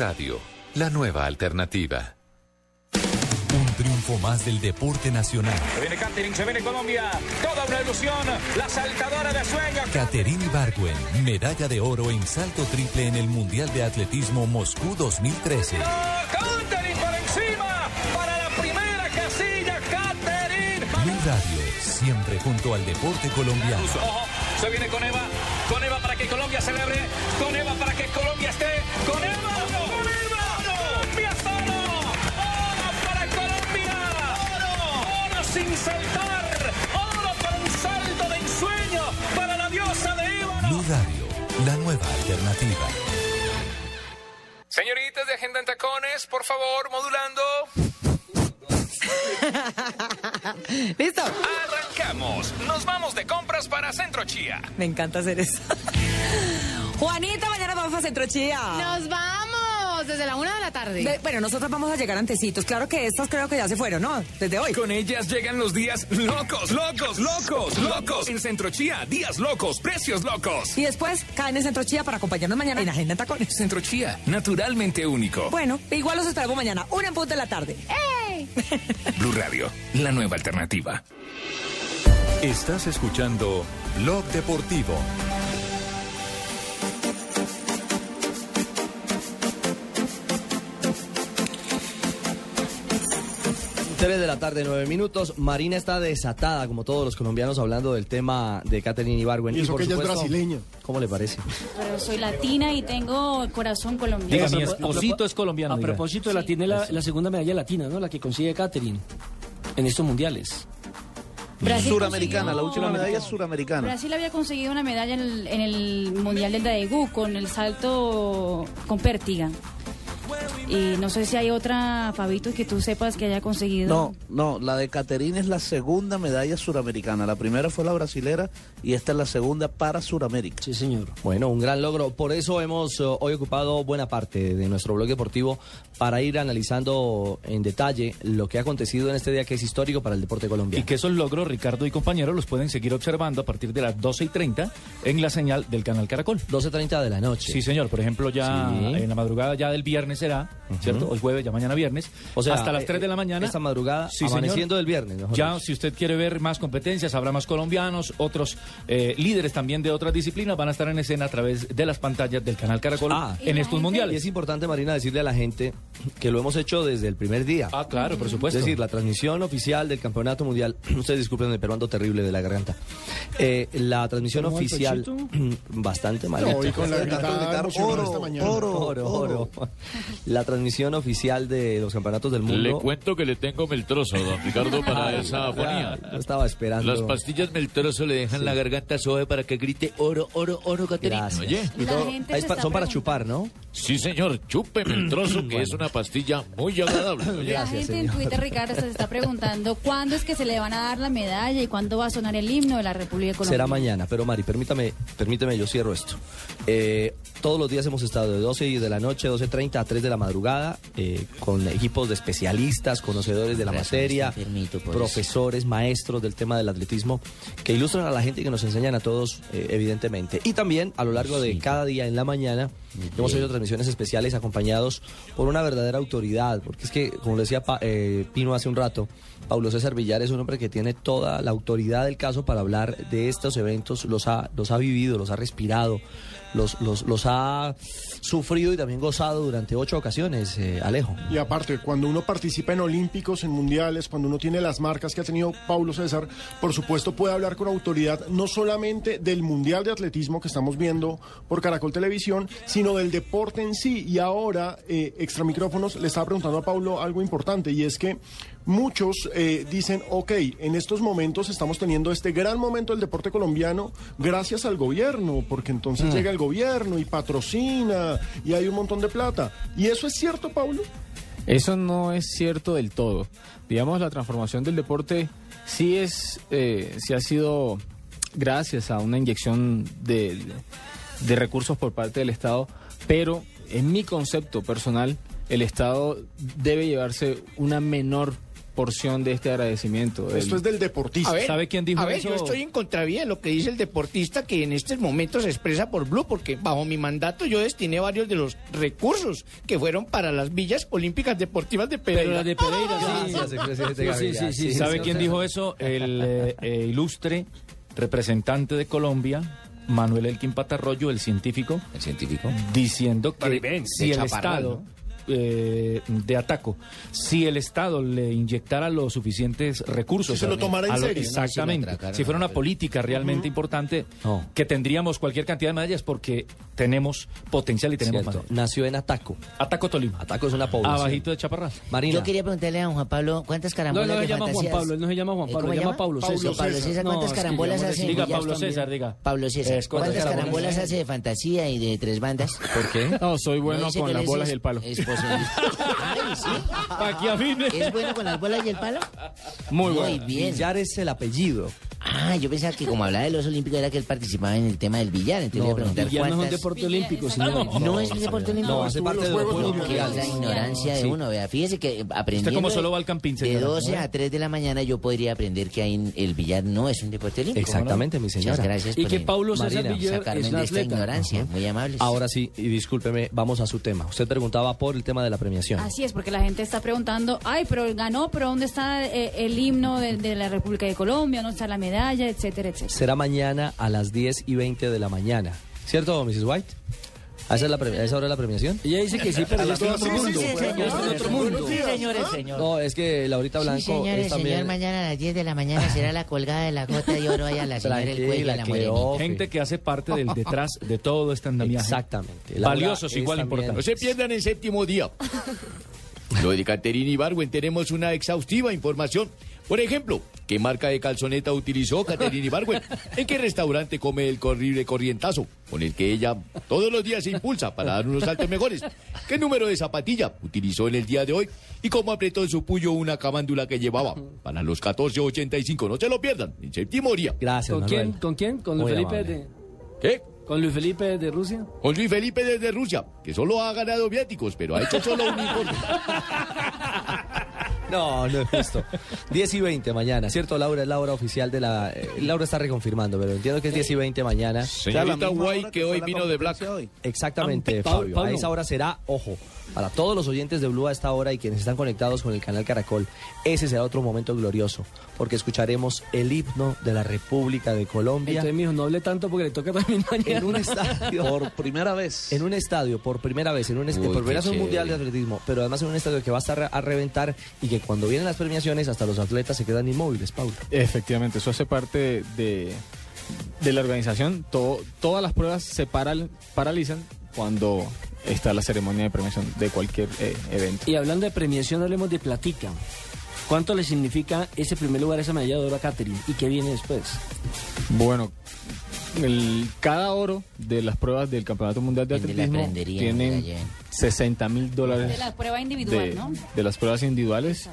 Radio la nueva alternativa. Un triunfo más del deporte nacional. Se viene Catering, se viene Colombia. Toda una ilusión. La saltadora de sueños. Caterine Ibargüen, medalla de oro en salto triple en el Mundial de Atletismo Moscú 2013. Catering por encima. Para la primera casilla, Catering. Blue Radio, siempre junto al deporte colombiano. Ojo, se viene con Eva. Con Eva para que Colombia celebre. Con Eva para que Colombia esté. Con Eva. Señoritas de Agenda en Tacones, por favor, modulando. [laughs] ¿Listo? Arrancamos. Nos vamos de compras para Centro Chía. Me encanta hacer eso. [laughs] Juanita, mañana vamos a Centro Chía. Nos vamos desde la una de la tarde. De- bueno, nosotros vamos a llegar antecitos. Claro que estas creo que ya se fueron, ¿no? Desde hoy. Con ellas llegan los días locos, locos, locos, locos. En Centro Chía, días locos, precios locos. Y después caen en Centro Chía para acompañarnos mañana en Agenda en Tacones. Centro Chía, naturalmente único. Bueno, igual los esperamos mañana, una en punto de la tarde. [laughs] Blue Radio, la nueva alternativa. Estás escuchando Blog Deportivo. Tres de la tarde, nueve minutos. Marina está desatada, como todos los colombianos, hablando del tema de Catherine Ibargüen. Y eso por que ella es supuesto, brasileña. ¿Cómo le parece? Pero soy latina y tengo corazón colombiano. Diga, mi esposito es colombiano, A diga. propósito de la tiene la, la segunda medalla latina, ¿no? La que consigue Catherine en estos mundiales. Brasil Suramericana, la última medalla es suramericana. Brasil había conseguido una medalla en el, en el Mundial del Daegu con el salto con pértiga. Y no sé si hay otra, Fabito, que tú sepas que haya conseguido. No, no, la de Caterina es la segunda medalla suramericana. La primera fue la brasilera y esta es la segunda para Suramérica. Sí, señor. Bueno, un gran logro. Por eso hemos eh, hoy ocupado buena parte de nuestro blog deportivo para ir analizando en detalle lo que ha acontecido en este día que es histórico para el deporte Y colombiano. que esos logros, Ricardo y compañeros, los pueden seguir observando a partir de las 12 y 30 en la señal del canal Caracol. 12.30 de la noche. Sí, señor. Por ejemplo, ya Sí. en la madrugada ya del viernes será, ¿cierto? Hoy jueves, ya mañana viernes. O sea, hasta las eh, 3 de la mañana. esta madrugada, Sí, señor. amaneciendo del viernes, mejor Ya, dicho. si usted quiere ver más competencias, habrá más colombianos, otros eh, líderes también de otras disciplinas van a estar en escena a través de las pantallas del canal Caracol Ah, en estos Y mundiales. es importante, Marina, decirle a la gente que lo hemos hecho desde el primer día. Ah, claro, por supuesto. Es decir, la transmisión oficial del campeonato mundial. [clears throat] Ustedes disculpen el peruano terrible de la garganta. Eh, la transmisión ¿Cómo el oficial. [clears throat] Bastante mal. No, y con la [laughs] gritada mañana. oro, oro, oro. [laughs] La transmisión oficial de los campeonatos del mundo. Le cuento que le tengo meltroso, don Ricardo, [laughs] para esa afonía. ya, estaba esperando. Las pastillas meltroso le dejan la garganta suave para que grite oro, oro, oro, Caterina. Gracias. Oye, Y todo- ahí es pa- son para chupar, ¿no? Sí, señor, chúpeme el trozo, [clears throat] que es una pastilla muy agradable. la gente en Twitter, Ricardo, se está preguntando cuándo es que se le van a dar la medalla y cuándo va a sonar el himno de la República Colombiana. Será mañana, pero Mari, permítame, permíteme, yo cierro esto. Eh, todos los días hemos estado de 12 de la noche, 12.30 a 3 de la madrugada, eh, con equipos de especialistas, conocedores de la materia, profesores, maestros del tema del atletismo, que ilustran a la gente y que nos enseñan a todos, eh, evidentemente. Y también a lo largo de cada día en la mañana, hemos hecho transmisiones especiales acompañados por una verdadera autoridad, porque es que, como decía Pa- eh, Pino hace un rato, Pablo César Villar es un hombre que tiene toda la autoridad del caso para hablar de estos eventos, los ha, los ha vivido, los ha respirado, los, los, los ha sufrido y también gozado durante ocho ocasiones, eh, Alejo. Y aparte, cuando uno participa en olímpicos, en mundiales, cuando uno tiene las marcas que ha tenido Paulo César, por supuesto puede hablar con autoridad no solamente del mundial de atletismo que estamos viendo por Caracol Televisión, sino del deporte en sí. Y ahora, eh, extra micrófonos, le estaba preguntando a Paulo algo importante y es que muchos eh, dicen, ok, en estos momentos estamos teniendo este gran momento del deporte colombiano gracias al gobierno, porque entonces Mm. llega el gobierno y patrocina y hay un montón de plata. ¿Y eso es cierto, Paulo? Eso no es cierto del todo. Digamos, la transformación del deporte sí es, eh, sí ha sido gracias a una inyección de, de recursos por parte del Estado, pero en mi concepto personal, el Estado debe llevarse una menor porción de este agradecimiento. Esto es del deportista. A ver, ¿Sabe quién dijo a ver, eso? yo estoy en contravía de lo que dice el deportista que en estos momentos se expresa por Blue, porque bajo mi mandato yo destiné varios de los recursos que fueron para las villas olímpicas deportivas de Pereira. Pero las de Pereira, sí. Gracias, expresidente Sí, sí, sí, sí. ¿Sabe quién dijo eso? El eh, eh, ilustre representante de Colombia, Manuel Elkin Patarroyo, el científico. El científico. Diciendo que Maribén, si el Chaparral, Estado eh, de Ataco, si el Estado le inyectara los suficientes recursos, Si se lo tomara en lo- serio. exactamente, si fuera una política realmente importante, que tendríamos cualquier cantidad de medallas porque tenemos potencial y tenemos Cierto. Nació en Ataco. Ataco Tolima. Ataco es una población. Abajito de Chaparral. Marina. Yo quería preguntarle a don Juan Pablo, ¿cuántas No, carambolas no se de llama Juan fantasías? Pablo, él no se llama Juan ¿Eh, Pablo, se llama Pablo César. Pablo César, No, ¿cuántas es que carambolas no hace? Diga Pablo también? César, diga. Pablo César, Es, ¿cuántas ¿cuántas carambolas hace de fantasía y de tres bandas? ¿Por qué? No, soy bueno No, con las bolas es y el palo. esposo de- [laughs] Ay, sí. Pa' que afine. ¿Es bueno con las bolas y el palo? Muy Muy bueno. bien. Villar es el apellido. Ah, yo pensaba que como hablaba de los olímpicos era que él participaba en el tema del billar. Entonces le iba a preguntar Billar no es un cuántas... deporte olímpico, señor. No, es un deporte olímpico. No, hace parte de los Juegos es la ignorancia de Sí. uno. Vea, fíjese que aprendiendo... como de- solo va al campín, De señora. 12 a 3 de la mañana yo podría aprender que en- el billar no es un deporte olímpico. Exactamente, mi señora. Muchas gracias Y por que Paulo César Villar sacarme es de la esta atleta. ignorancia. Muy amables. Ahora sí, y discúlpeme, vamos a su tema. Usted preguntaba por el tema de la premiación. Así es, porque la gente está preguntando, ay, pero ganó, pero ¿dónde está eh, el himno de, de la República de Colombia? ¿Dónde está la medalla? Etcétera, etcétera. Será mañana a las 10 y 20 de la mañana. ¿Cierto, Mrs. White? ¿A esa, es la a esa hora es la premiación? Ella dice que sí, pero en otro mundo. Ya señor. está en otro mundo. Señores, señor. No, es que Laurita Blanco Sí, señores, es también... señor, mañana a las 10 de la mañana será la colgada de la gota de oro allá a la señora el cuello la Cleo. morenita. Gente que hace parte del detrás de todo este andamiaje. Exactamente. Laura Valiosos, igual también- No importantes. se pierdan el séptimo día. [laughs] Lo de Caterina Ibargüen tenemos una exhaustiva información. Por ejemplo, ¿qué marca de calzoneta utilizó Caterina Ibargüen? ¿En qué restaurante come el corrible corrientazo? Con el que ella todos los días se impulsa para dar unos saltos mejores. ¿Qué número de zapatilla utilizó en el día de hoy? ¿Y cómo apretó en su puño una camándula que llevaba? Para los 14.85, no se lo pierdan. En séptimo día. Gracias, ¿Con Manuel. quién? ¿Con quién? ¿Con Luis Muy Felipe amable. de, ¿Qué? con Luis Felipe de Rusia? Con Luis Felipe desde Rusia, que solo ha ganado viáticos, pero ha hecho solo un informe. [laughs] No, no es justo. 10 y 20 mañana, ¿cierto, Laura? Es la hora oficial de la... eh, Laura está reconfirmando, pero entiendo que es 10 y 20 mañana. Señorita Guay, que hoy vino de Black. Exactamente, Ah, Pa- Fabio. A esa hora será, ojo, para todos los oyentes de Blue a esta hora y quienes están conectados con el canal Caracol, ese será otro momento glorioso, porque escucharemos el himno de la República de Colombia Entonces, mijo, no hable tanto porque le toca también mañana. en un estadio. Por primera vez. En un estadio, por primera vez, en un est- Uy, por primera vez un mundial de atletismo, pero además en un estadio que va a estar a reventar y que cuando vienen las premiaciones hasta los atletas se quedan inmóviles, Paulo. Efectivamente, eso hace parte de, de la organización. Todo- todas las pruebas se paral- paralizan cuando está la ceremonia de premiación de cualquier eh, evento. Y hablando de premiación, hablemos de platica. ¿Cuánto le significa ese primer lugar, esa medalla de oro a Catherine? ¿Y qué viene después? Bueno, el- cada oro de las pruebas del Campeonato Mundial de Atletismo tienen el de allá. 60 mil dólares De la prueba individual, de, ¿no? de las pruebas individuales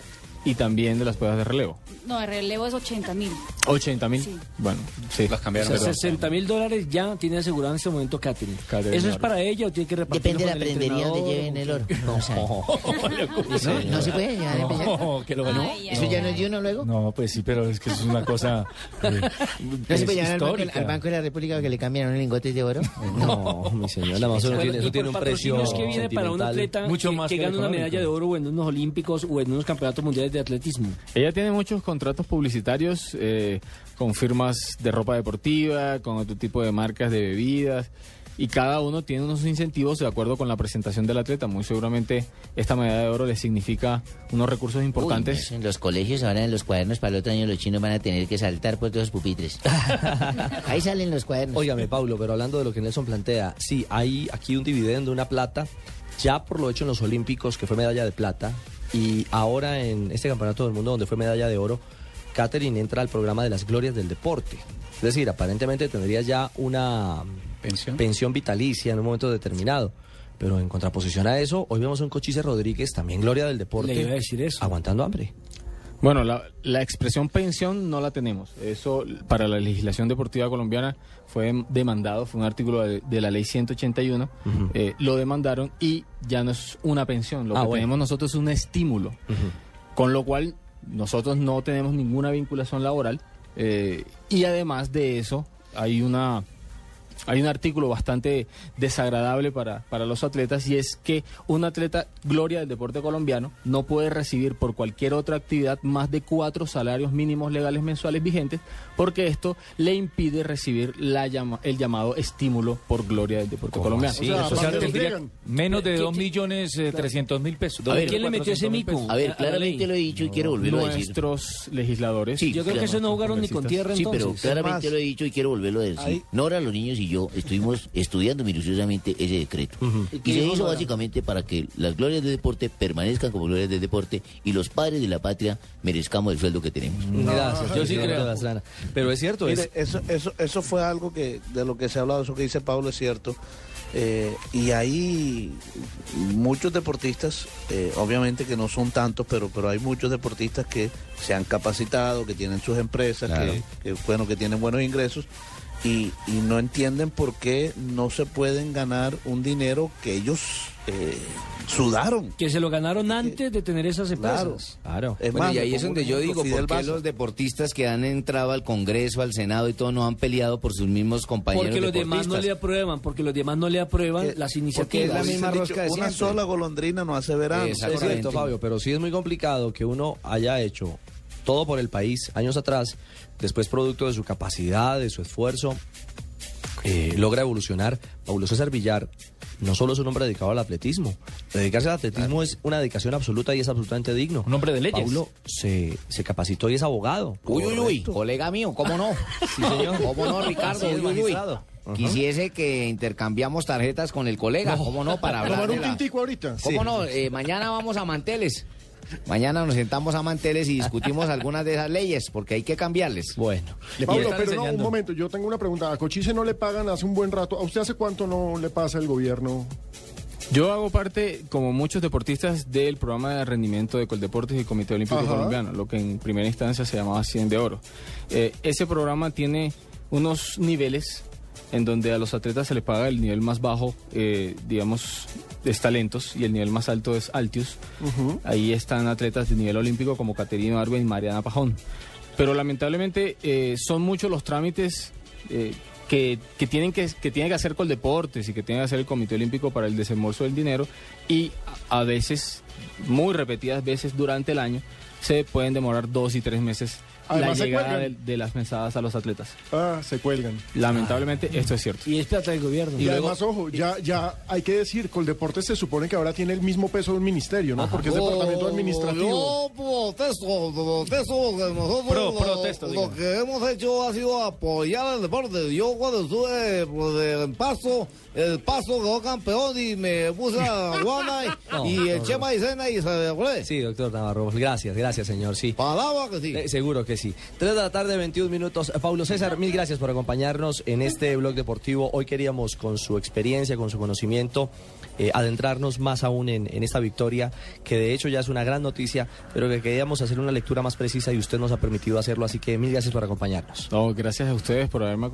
y también de las pruebas de relevo. No, el relevo es 80 mil. 80 mil. Bueno, sí. Las O sea, 60 mil dólares ya tiene asegurado en este momento Catherine. Catherine ¿Eso es para ella o tiene que repartirlo Depende de la prendería donde lleven el oro. [laughs] No. [laughs] No, no se puede llevar el No, que lo ¿No? ¿Eso ya no es de uno luego? No, pues sí, pero es que es una cosa. eh, [laughs] ¿No se es puede llevar al banco, al Banco de la República que le cambiaron lingotes de oro? No, mi señora, más o menos Bueno, tiene, eso tiene un precio patrocinios que viene para un atleta Mucho que, más que que gana una medalla de oro o en unos olímpicos o en unos campeonatos mundiales de atletismo. Ella tiene muchos contratos publicitarios eh, con firmas de ropa deportiva, con otro tipo de marcas de bebidas. Y cada uno tiene unos incentivos de acuerdo con la presentación del atleta. Muy seguramente esta medalla de oro le significa unos recursos importantes. Uy, en los colegios ahora en los cuadernos para el otro año los chinos van a tener que saltar por todos los pupitres. [laughs] Ahí salen los cuadernos. Óigame, Pablo, pero hablando de lo que Nelson plantea, sí, hay aquí un dividendo, una plata, ya por lo hecho en los Olímpicos, que fue medalla de plata, y ahora en este Campeonato del Mundo, donde fue medalla de oro, Catherine entra al programa de las glorias del deporte. Es decir, aparentemente tendría ya una pensión, vitalicia en un momento determinado. Pero en contraposición a eso, hoy vemos a un Cochise Rodríguez, también gloria del deporte, Le iba a decir eso. aguantando hambre. Bueno, la, la expresión pensión no la tenemos. Eso para la legislación deportiva colombiana fue demandado, fue un artículo de, de la ley 181. eh, lo demandaron y ya no es una pensión. Lo Ah, que bueno. tenemos nosotros es un estímulo. Con lo cual, nosotros no tenemos ninguna vinculación laboral. eh, y además de eso, hay una. Hay un artículo bastante desagradable para, para los atletas y es que un atleta gloria del deporte colombiano no puede recibir por cualquier otra actividad más de cuatro salarios mínimos legales mensuales vigentes porque esto le impide recibir la llama- el llamado estímulo por gloria del deporte colombiano. Sí, eso se tendría menos de 2 millones eh, 300 mil pesos. A ver, ¿quién le metió ese 400.000 mico? A ver, claramente lo he dicho y quiero volverlo a decir. Nuestros legisladores. Sí, claro. Sí, pero claramente lo he dicho y quiero volverlo a decir. Ahí- Nora, los niños y yo estuvimos estudiando minuciosamente ese decreto. ¿Y se hizo básicamente para que las glorias del deporte permanezcan como glorias del deporte y los padres de la patria merezcamos el sueldo que tenemos. Gracias, yo sí creo. Pero es cierto, Mire, es, eso, eso, eso fue algo que de lo que se ha hablado, eso que dice Pablo es cierto. Eh, y hay muchos deportistas, eh, obviamente que no son tantos, pero, pero hay muchos deportistas que se han capacitado, que tienen sus empresas, Claro. que, que, bueno, que tienen buenos ingresos y, y no entienden por qué no se pueden ganar un dinero que ellos eh, sudaron. Que se lo ganaron antes de tener esas empresas. Claro. Es Bueno, más, y ahí es donde yo digo, ¿por qué los deportistas que han entrado al Congreso, al Senado y todo no han peleado por sus mismos compañeros Porque los demás no le aprueban, porque los demás no le aprueban las iniciativas. Dice el dicho, Una sola golondrina no hace verano. Es cierto, Fabio, pero sí es muy complicado que uno haya hecho todo por el país años atrás, después producto de su capacidad, de su esfuerzo, eh, logra evolucionar. Paulo César Villar no solo es un hombre dedicado al atletismo, dedicarse al atletismo es una dedicación absoluta y es absolutamente digno. Un hombre de leyes. Paulo se, se capacitó y es abogado. Uy, uy, uy, colega mío, ¿cómo no? [laughs] Sí, señor. ¿Cómo no, Ricardo? Uy, uy, uy. Quisiese que intercambiamos tarjetas con el colega, No. ¿cómo no? Para [laughs] hablar Tomar de un la- tintico ahorita. ¿Cómo Sí. no? Eh, mañana vamos a Manteles. Mañana nos sentamos a Manteles y discutimos algunas de esas leyes, porque hay que cambiarles. Bueno. Pablo, pero no, un momento, yo tengo una pregunta. A Cochise no le pagan hace un buen rato. ¿A usted hace cuánto no le pasa el gobierno? Yo hago parte, como muchos deportistas, del programa de rendimiento de Coldeportes y Comité Olímpico Ajá. Colombiano, lo que en primera instancia se llamaba 100 de Oro. Eh, ese programa tiene unos niveles en donde a los atletas se les paga el nivel más bajo, eh, digamos, es talentos, y el nivel más alto es Altius. Ahí están atletas de nivel olímpico como Caterina Arben y Mariana Pajón. Pero lamentablemente eh, son muchos los trámites eh, que, que tienen que, que tiene que hacer Coldeportes y que tiene que hacer el Comité Olímpico para el desembolso del dinero y a veces, muy repetidas veces durante el año, se pueden demorar dos y tres meses Además, la se llegada de, cuelgan. de las mensadas a los atletas. Ah, se cuelgan. Lamentablemente esto es cierto. Y es plata del gobierno. Y, además, ojo, ya, ya hay que decir, Coldeportes se supone que ahora tiene el mismo peso de un ministerio, ¿no? Porque es departamento administrativo. Yo protesto, protesto que nosotros Pro- lo- protesto, lo, que hemos hecho ha sido apoyar el deporte. Yo cuando estuve pues, en Paso, el Paso quedó campeón y me puse a [laughs] Guana y, No, y no, eché no. maicena y se fue. Sí, doctor Navarro. Gracias, gracias, señor. Sí. Palabra que sí. Eh, seguro que que sí. 3 de la tarde, 21 minutos. Paulo César, mil gracias por acompañarnos en este blog deportivo. Hoy queríamos, con su experiencia, con su conocimiento, eh, adentrarnos más aún en, en esta victoria, que de hecho ya es una gran noticia, pero que queríamos hacer una lectura más precisa y usted nos ha permitido hacerlo. Así que mil gracias por acompañarnos. No, gracias a ustedes por haberme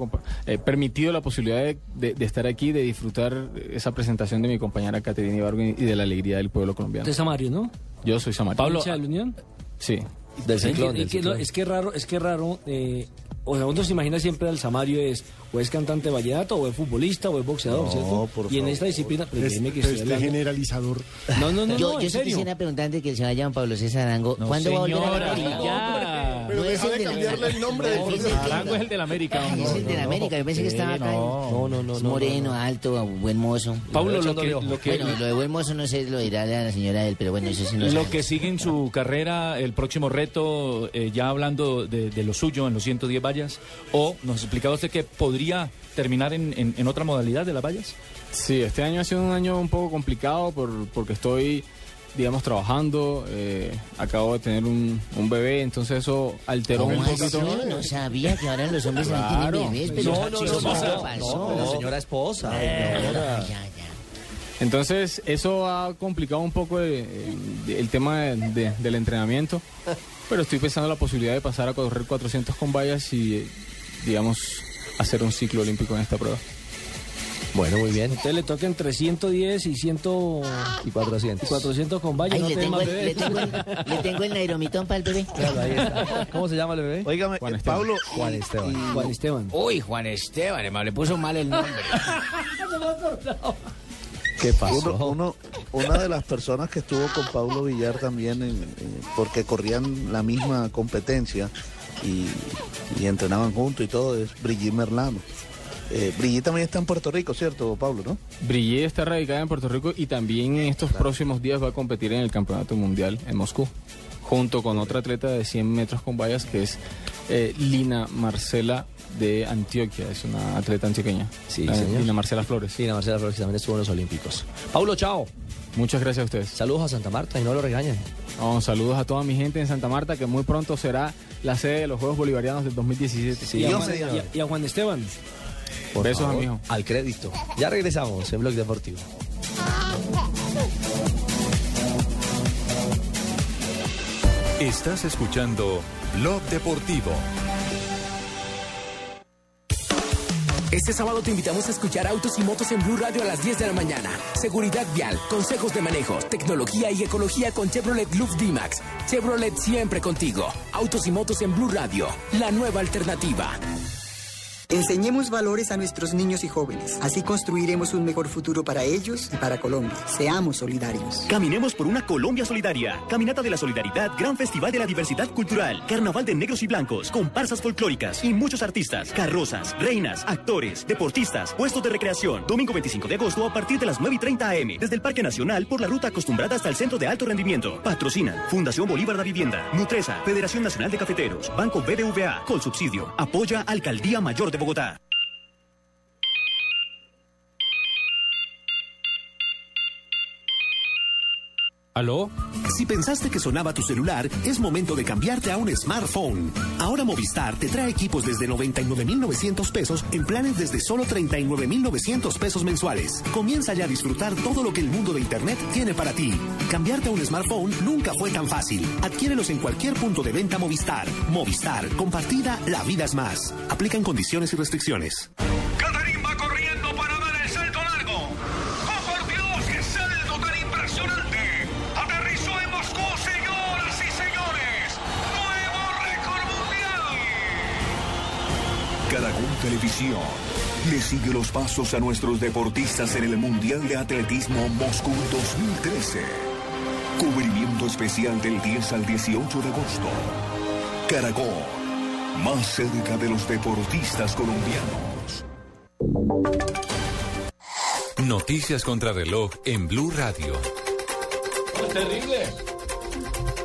eh, permitido la posibilidad de, de- de estar aquí, de disfrutar esa presentación de mi compañera Caterina Ibargo y de la alegría del pueblo colombiano. De Samario, ¿no? Yo soy Samario. Pablo, ¿Hincha de la Unión? Sí. Del Es que- es, que, no, es que raro, es que raro. eh, o sea, uno se imagina siempre al Samario es o es cantante de vallenato, o es futbolista, o es boxeador, No, ¿cierto? por y en esta disciplina, pero Es- que este hablando- generalizador. No, no, no, yo no, yo en sí serio. quisiera preguntar antes de que se vaya don Pablo César Arango. No, ¿Cuándo va a volver a la señora, América? ya. Pero No deja es de el de la- cambiarle el nombre del el- Arango es el del América. Ay, es el de la América. Yo pensé que estaba acá. no. No, no. Es no, moreno, no. alto, buen mozo. Pablo, lo que, lo que, Bueno, lo de buen mozo no sé, lo dirá la señora de él, pero bueno, eso sí no Lo sabe. que sigue en su carrera, el próximo reto, eh, ya hablando de, de lo suyo en los 110 vallas, o nos explicaba usted que podría terminar en, en- en otra modalidad de las vallas. Sí, este año ha sido un año un poco complicado por, porque estoy, digamos, trabajando. eh, acabo de tener un, un bebé, entonces eso alteró ¿Cómo un poquito. No sabía que ahora los hombres Claro. no tienen bebés, pero No, no, no, ¿qué no, pasó? no, la señora esposa. Señora. ya, ya. Entonces eso ha complicado un poco el, el- el tema de- de- del entrenamiento, pero estoy pensando en la posibilidad de pasar a correr 400 con vallas y, eh, digamos, hacer un ciclo olímpico en esta prueba. Bueno, muy bien. Entonces le toca entre 110 y 100 Y 400. y 400 con valle. Ay, no le tengo, el, bebés. le, tengo el, le tengo el nairomitón para el bebé. Claro, ahí está. ¿Cómo se llama el bebé? Óigame, Juan eh, Esteban. Pablo, Juan Esteban. Juan Esteban. Uy, Juan Esteban, hermano, le puso mal el nombre. [laughs] ¿Qué pasó? uno, uno- una de las personas que estuvo con Pablo Villar también, en- en- porque corrían la misma competencia y, y entrenaban juntos y todo, es Brigitte Merlano. Eh, Brigitte también está en Puerto Rico, ¿cierto, Pablo? ¿no? Brillé está radicada en Puerto Rico y también en estos próximos días va a competir en el Campeonato Mundial en Moscú, junto con otra atleta de 100 metros con vallas que es eh, Lina Marcela de Antioquia, es una atleta antioqueña. Sí, La- señor. Lina Marcela Flores. Sí, la Marcela Flores que también estuvo en los Olímpicos. Paulo, chao. Muchas gracias a ustedes. Saludos a Santa Marta y no lo regañen. Oh, saludos a toda mi gente en Santa Marta, que muy pronto será la sede de los Juegos Bolivarianos del 2017. y, a Dios Juan, mediante. y a- y a Juan Esteban. Por Besos, favor, amigo. Al crédito. Ya regresamos en Blog Deportivo. Estás escuchando Blog Deportivo. Este sábado te invitamos a escuchar Autos y Motos en Blue Radio a las 10 de la mañana. Seguridad vial, consejos de manejo, tecnología y ecología con Chevrolet Lux D-Max. Chevrolet siempre contigo. Autos y Motos en Blue Radio, la nueva alternativa. Enseñemos valores a nuestros niños y jóvenes. Así construiremos un mejor futuro para ellos y para Colombia. Seamos solidarios. Caminemos por una Colombia solidaria. Caminata de la Solidaridad, Gran Festival de la Diversidad Cultural, Carnaval de Negros y Blancos, comparsas folclóricas y muchos artistas, carrozas, reinas, actores, deportistas, puestos de recreación. Domingo 25 de agosto a partir de las 9 y 30 am. Desde el Parque Nacional por la ruta acostumbrada hasta el Centro de Alto Rendimiento. Patrocinan Fundación Bolívar de Vivienda, Nutresa, Federación Nacional de Cafeteros, Banco BBVA, Colsubsidio. Apoya Alcaldía Mayor de Bogotá. ¿Aló? Si pensaste que sonaba tu celular, es momento de cambiarte a un smartphone. Ahora Movistar te trae equipos desde 99,900 pesos en planes desde solo 39,900 pesos mensuales. Comienza ya a disfrutar todo lo que el mundo de Internet tiene para ti. Cambiarte a un smartphone nunca fue tan fácil. Adquiérelos en cualquier punto de venta Movistar. Movistar, compartida, la vida es más. Aplican condiciones y restricciones. Televisión le sigue los pasos a nuestros deportistas en el Mundial de Atletismo Moscú 2013. Cubrimiento especial del 10 al 18 de agosto. Caracol, más cerca de los deportistas colombianos. Noticias contra reloj en Blue Radio. Terrible.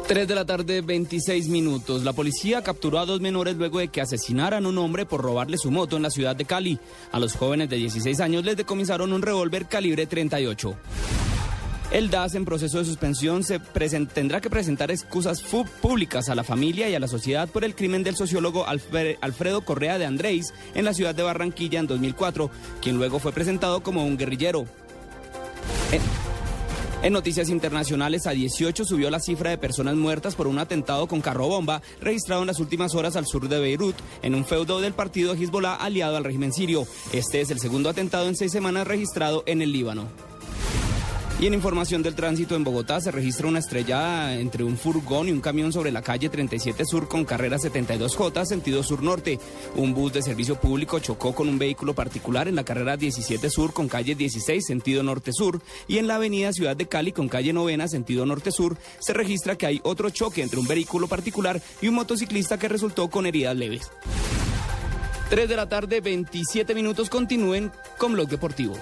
3 de la tarde, 26 minutos. La policía capturó a dos menores luego de que asesinaran a un hombre por robarle su moto en la ciudad de Cali. A los jóvenes de 16 años les decomisaron un revólver calibre 38. El DAS en proceso de suspensión se tendrá que presentar excusas públicas a la familia y a la sociedad por el crimen del sociólogo Alfre- Alfredo Correa de Andrés en la ciudad de Barranquilla en 2004, quien luego fue presentado como un guerrillero. En noticias internacionales, a 18 subió la cifra de personas muertas por un atentado con carro bomba registrado en las últimas horas al sur de Beirut, en un feudo del partido Hezbollah aliado al régimen sirio. Este es el segundo atentado en seis semanas registrado en el Líbano. Y en información del tránsito en Bogotá se registra una estrellada entre un furgón y un camión sobre la calle 37 Sur con carrera 72J, sentido sur-norte. Un bus de servicio público chocó con un vehículo particular en la carrera 17 Sur con calle 16, sentido norte-sur. Y en la avenida Ciudad de Cali con calle novena, sentido norte-sur, se registra que hay otro choque entre un vehículo particular y un motociclista que resultó con heridas leves. 3 de la tarde, 27 minutos. Continúen con Blog Deportivo.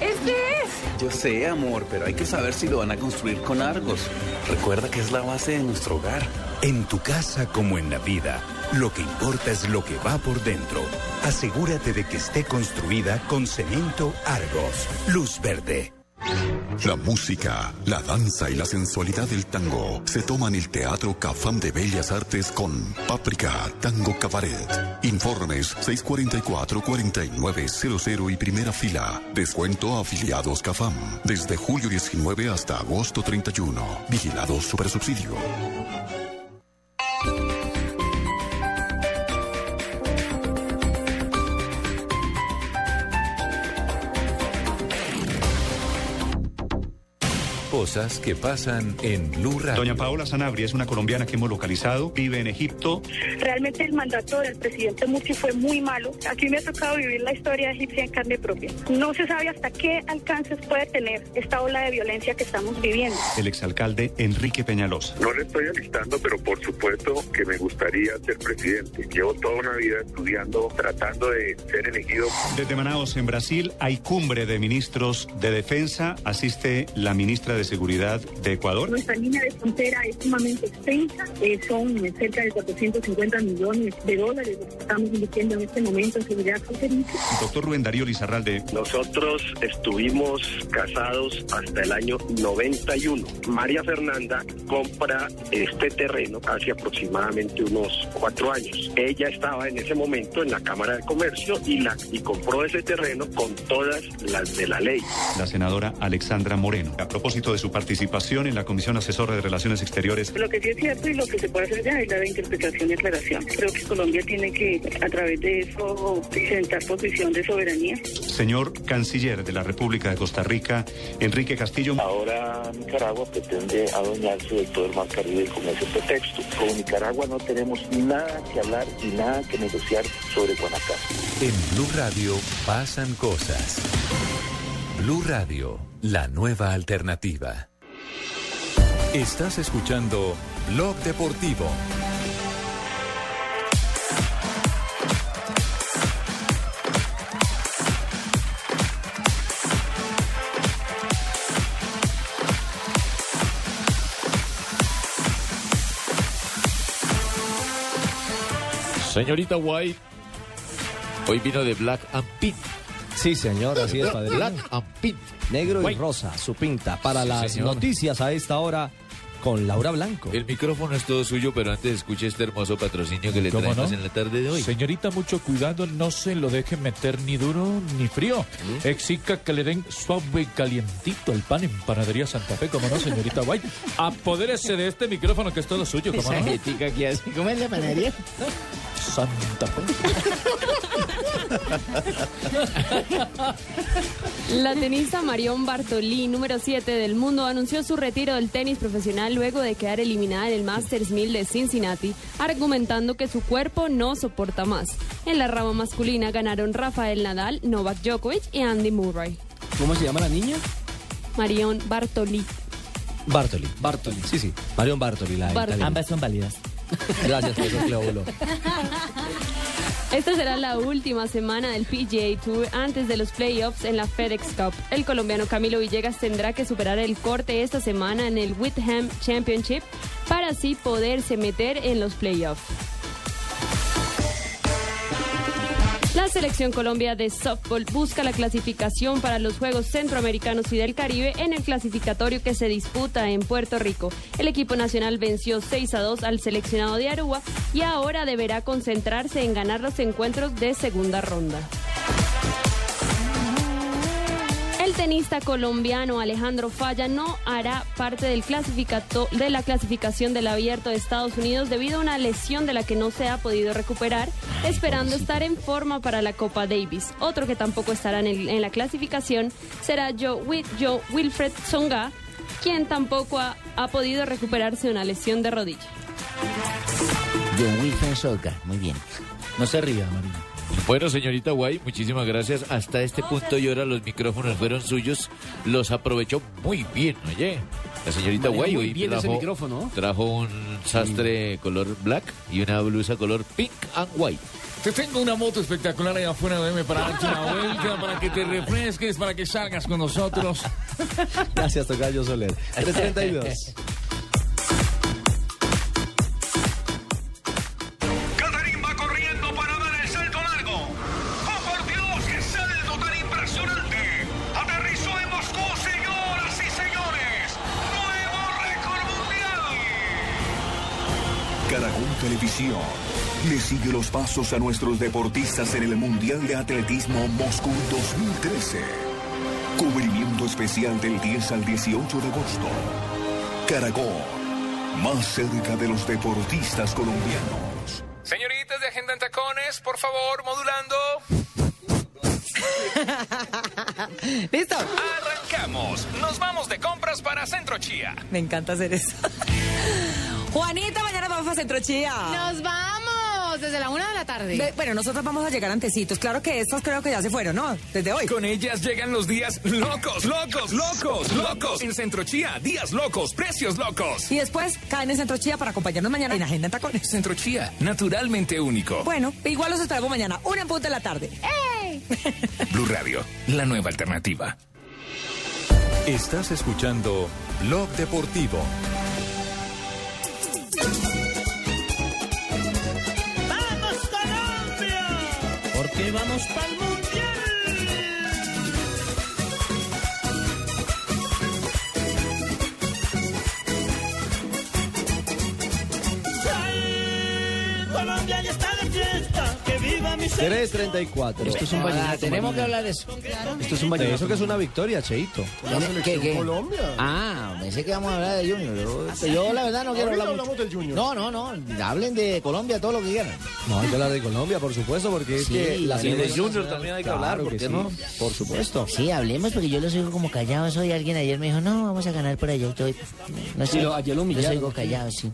Este es. Yo sé, amor, pero hay que saber si lo van a construir con Argos. Recuerda que es la base de nuestro hogar. En tu casa como en la vida, lo que importa es lo que va por dentro. Asegúrate de que esté construida con cemento Argos. Luz verde. La música, la danza y la sensualidad del tango se toman el Teatro Cafam de Bellas Artes con Páprica Tango Cabaret. Informes 644-4900 y primera fila. Descuento a afiliados Cafam. Desde julio 19 hasta agosto 31. Vigilado Supersubsidio. Cosas que pasan en Blue Radio. Doña Paola Sanabria es una colombiana que hemos localizado, vive en Egipto. Realmente el mandato del presidente Mursi fue muy malo. Aquí me ha tocado vivir la historia egipcia en carne propia. No se sabe hasta qué alcances puede tener esta ola de violencia que estamos viviendo. El exalcalde Enrique Peñalosa. No le estoy alistando, pero por supuesto que me gustaría ser presidente. Llevo toda una vida estudiando, tratando de ser elegido. Desde Manaos, en Brasil, hay cumbre de ministros de defensa. Asiste la ministra de Seguridad de Ecuador. Nuestra línea de frontera es sumamente extensa, eh, son cerca de 450 millones de dólares lo que estamos invirtiendo en este momento en seguridad fronteriza. Doctor Rubén Darío Lizarralde. Nosotros estuvimos casados hasta el año 91. María Fernanda compra este terreno hace aproximadamente unos cuatro años. Ella estaba en ese momento en la Cámara de Comercio y, la, y compró ese terreno con todas las de la ley. La senadora Alexandra Moreno. A propósito de su participación en la Comisión Asesora de Relaciones Exteriores. Lo que sí es cierto y lo que se puede hacer ya es la de interpretación y aclaración. Creo que Colombia tiene que, a través de eso, presentar posición de soberanía. Señor Canciller de la República de Costa Rica, Enrique Castillo. Ahora Nicaragua pretende adueñarse de todo el mar Caribe con ese pretexto. Con Nicaragua no tenemos nada que hablar y nada que negociar sobre Guanacaste. En Blue Radio pasan cosas. Blue Radio, la nueva alternativa. Estás escuchando Blog Deportivo. Señorita White, hoy vino de Black and Pink. Sí, señor, así es, padre. Black and Pink. Negro y rosa, su pinta. Para Sí, las señor. noticias a esta hora con Laura Blanco. El micrófono es todo suyo, pero antes escuche este hermoso patrocinio que le ¿Cómo traemos no? en la tarde de hoy. Señorita, mucho cuidado, no se lo deje meter ni duro ni frío. Exija que le den suave y calientito el pan en Panadería Santa Fe, como no, señorita White. Apodérese de este micrófono que es todo suyo, como no. que hace. ¿Cómo es la panadería? Santa Fe. La tenista Marion Bartolí, número 7 del mundo, anunció su retiro del tenis profesional luego de quedar eliminada en el Masters 1000 de Cincinnati, argumentando que su cuerpo no soporta más. En la rama masculina ganaron Rafael Nadal, Novak Djokovic y Andy Murray. ¿Cómo se llama la niña? Marion Bartolí. Bartoli. Bartoli. Sí, sí. Marion Bartoli, la Bartoli. Ambas son válidas. Gracias, Cleóbulo. Esta será la última semana del PGA Tour antes de los playoffs en la FedEx Cup. El colombiano Camilo Villegas tendrá que superar el corte esta semana en el Whitham Championship para así poderse meter en los playoffs. Selección Colombia de softball busca la clasificación para los Juegos Centroamericanos y del Caribe en el clasificatorio que se disputa en Puerto Rico. El equipo nacional venció 6 a 2 al seleccionado de Aruba y ahora deberá concentrarse en ganar los encuentros de segunda ronda. El tenista colombiano Alejandro Falla no hará parte del clasificato de la clasificación del abierto de Estados Unidos debido a una lesión de la que no se ha podido recuperar, esperando estar en forma para la Copa Davis. Otro que tampoco estará en, el- en la clasificación será Joe, Joe Wilfred Songa, quien tampoco ha, ha podido recuperarse de una lesión de rodilla. John Wilfred Solga, muy bien. No se ría, Marina. Bueno, señorita Guay, muchísimas gracias. Hasta este punto y ahora los micrófonos fueron suyos. Los aprovechó muy bien, oye. La señorita Guay hoy bien ese trajo, micrófono. trajo un sastre color black y una blusa color pink and white. Te tengo una moto espectacular allá afuera, déjame para darte una vuelta, para que te refresques, para que salgas con nosotros. [laughs] Gracias, Tocayo Soler. [laughs] 332. Televisión le sigue los pasos a nuestros deportistas en el Mundial de Atletismo Moscú 2013. Cubrimiento especial del 10 al 18 de agosto. Caracol, más cerca de los deportistas colombianos. Señoritas de Agenda en Tacones, por favor, modulando. [laughs] ¿Listo? Arrancamos. Nos vamos de compras para Centro Chía. Me encanta hacer eso. Juanita, mañana vamos a Centro Chía. Nos vamos desde la una de la tarde. Bueno, nosotros vamos a llegar antecitos. Claro que estas creo que ya se fueron, ¿no? Desde hoy. Con ellas llegan los días locos, locos, locos, locos. En Centro Chía, días locos, precios locos. Y después caen en Centro Chía para acompañarnos mañana en Agenda en Tacones. Centro Chía, naturalmente único. Bueno, igual los esperamos mañana, una en punto de la tarde. [laughs] Blue Radio, la nueva alternativa. Estás escuchando Blog Deportivo. Porque vamos para el 334. Esto es un Ah, vallenato. tenemos Marina. que hablar de eso. Esto es un vallenato. eso que es una victoria, Cheito. ¿Qué, qué? Ah, pensé que íbamos a hablar de Junior. Yo, yo, la verdad no quiero hablar hablamos mucho. del Junior. No, no, no. Hablen de Colombia todo lo que quieran. No, hay que hablar de Colombia, por supuesto, porque es Sí, que la y de Junior también hay que Claro hablar, ¿por que qué sí, no? Por supuesto. Sí, hablemos porque yo los oigo como callados hoy. Alguien ayer me dijo, no, vamos a ganar por allá. Yo estoy, no sé, Sí, lo- ayer lo los oigo callados, sí.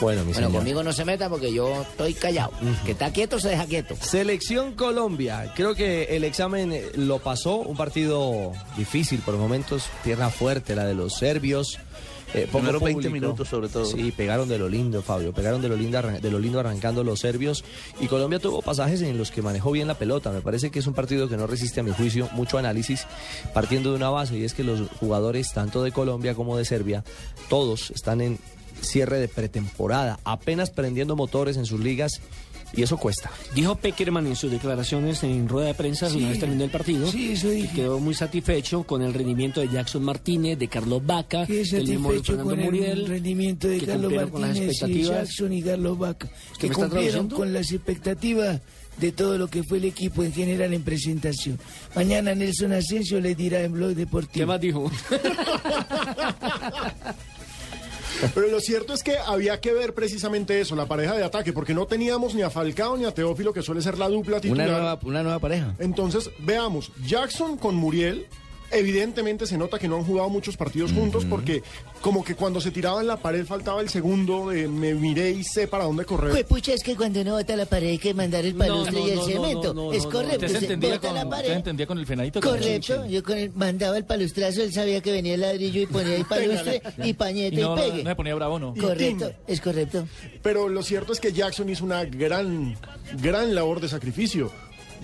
Bueno, mi Bueno, señor. conmigo no se meta porque yo estoy callado. Que está quieto se deja quieto. Selección Colombia. Creo que el examen eh, lo pasó. Un partido difícil por momentos. Tierra fuerte la de los serbios. Eh, poco Primeros 20 público. minutos, sobre todo. Sí, pegaron de lo lindo, Fabio. Pegaron de lo, lindo, de lo lindo arrancando los serbios. Y Colombia tuvo pasajes en los que manejó bien la pelota. Me parece que es un partido que no resiste, a mi juicio, mucho análisis, partiendo de una base. Y es que los jugadores, tanto de Colombia como de Serbia, todos están en cierre de pretemporada, apenas prendiendo motores en sus ligas. Y eso cuesta. Dijo Peckerman en sus declaraciones en rueda de prensa Sí. una vez terminó el partido Sí, eso que quedó muy satisfecho con el rendimiento de Jackson Martínez, de Carlos Vaca, del mismo Fernando con el Muriel, rendimiento de que Carlos cumplieron con las Martínez y. Jackson y Carlos Vaca, ¿Usted que me cumplieron con las expectativas de todo lo que fue el equipo en general en presentación. Mañana Nelson Asensio le dirá en Blog Deportivo. ¿Qué más dijo? [laughs] Pero lo cierto es que había que ver precisamente eso, la pareja de ataque, porque no teníamos ni a Falcao ni a Teófilo, que suele ser la dupla Una titular. nueva, una nueva pareja. Entonces, veamos, Jackson con Muriel, Evidentemente se nota que no han jugado muchos partidos juntos porque como que cuando se tiraba en la pared faltaba el segundo de me miré y sé para dónde correr. Pues pucha, es que cuando uno bota la pared hay que mandar el palustre no, y el no, cemento. no, no, es correcto. Usted se entendía bota con, la usted pared. entendía con el fenadito. con el Correcto, yo con el, mandaba el palustrazo, él sabía que venía el ladrillo y ponía el [laughs] palustre y pañete Y no, y pegue. no se ponía bravo, ¿no? Correcto, es correcto. Pero lo cierto es que Jackson hizo una gran, gran labor de sacrificio.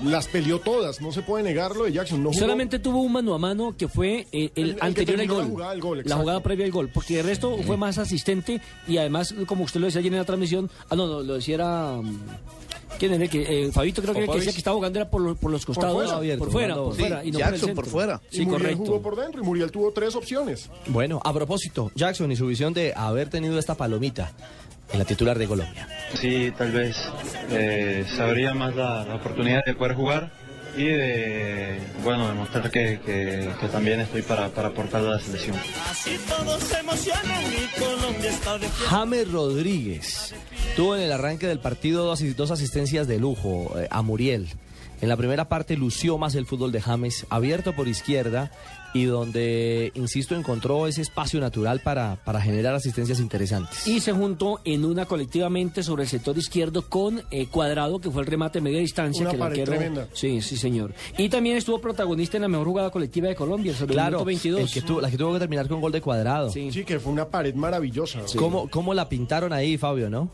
Las peleó todas, no se puede negarlo de Jackson. No jugó- Solamente tuvo un mano a mano que fue eh, el, El- anterior al gol. la jugada del gol, la exacto. jugada previa al gol. Porque el resto fue más asistente y además, como usted lo decía ayer en la transmisión, ah, no, no, lo decía era. mm, ¿Quién era? el Que, eh, Fabito creo que, que decía que estaba jugando era por, los- por los costados, fuera, por fuera, por Sí, fuera. y no Jackson por, el por centro. fuera. Y Sí, Muriel correcto. jugó por dentro y Muriel tuvo tres opciones. Bueno, a propósito, Jackson y su visión de haber tenido esta palomita en la titular de Colombia. Sí, tal vez eh, sabría más la, la oportunidad de poder jugar y de, bueno, demostrar que, que- que también estoy para, para aportar a la selección. James Rodríguez tuvo en el arranque del partido dos, dos asistencias de lujo eh, a Muriel. En la primera parte lució más el fútbol de James, abierto por izquierda y donde, insisto, encontró ese espacio natural para, para generar asistencias interesantes. Y se juntó en una colectivamente sobre el sector izquierdo con eh, Cuadrado, que fue el remate de media distancia. Una que el pared tremenda. Sí, sí, señor. Y también estuvo protagonista en la mejor jugada colectiva de Colombia, sobre el Claro, minuto 22. el que tuvo- la que tuvo que terminar con gol de cuadrado. Sí. Sí, que fue una pared maravillosa. ¿Cómo, ¿Cómo la pintaron ahí, Fabio, no?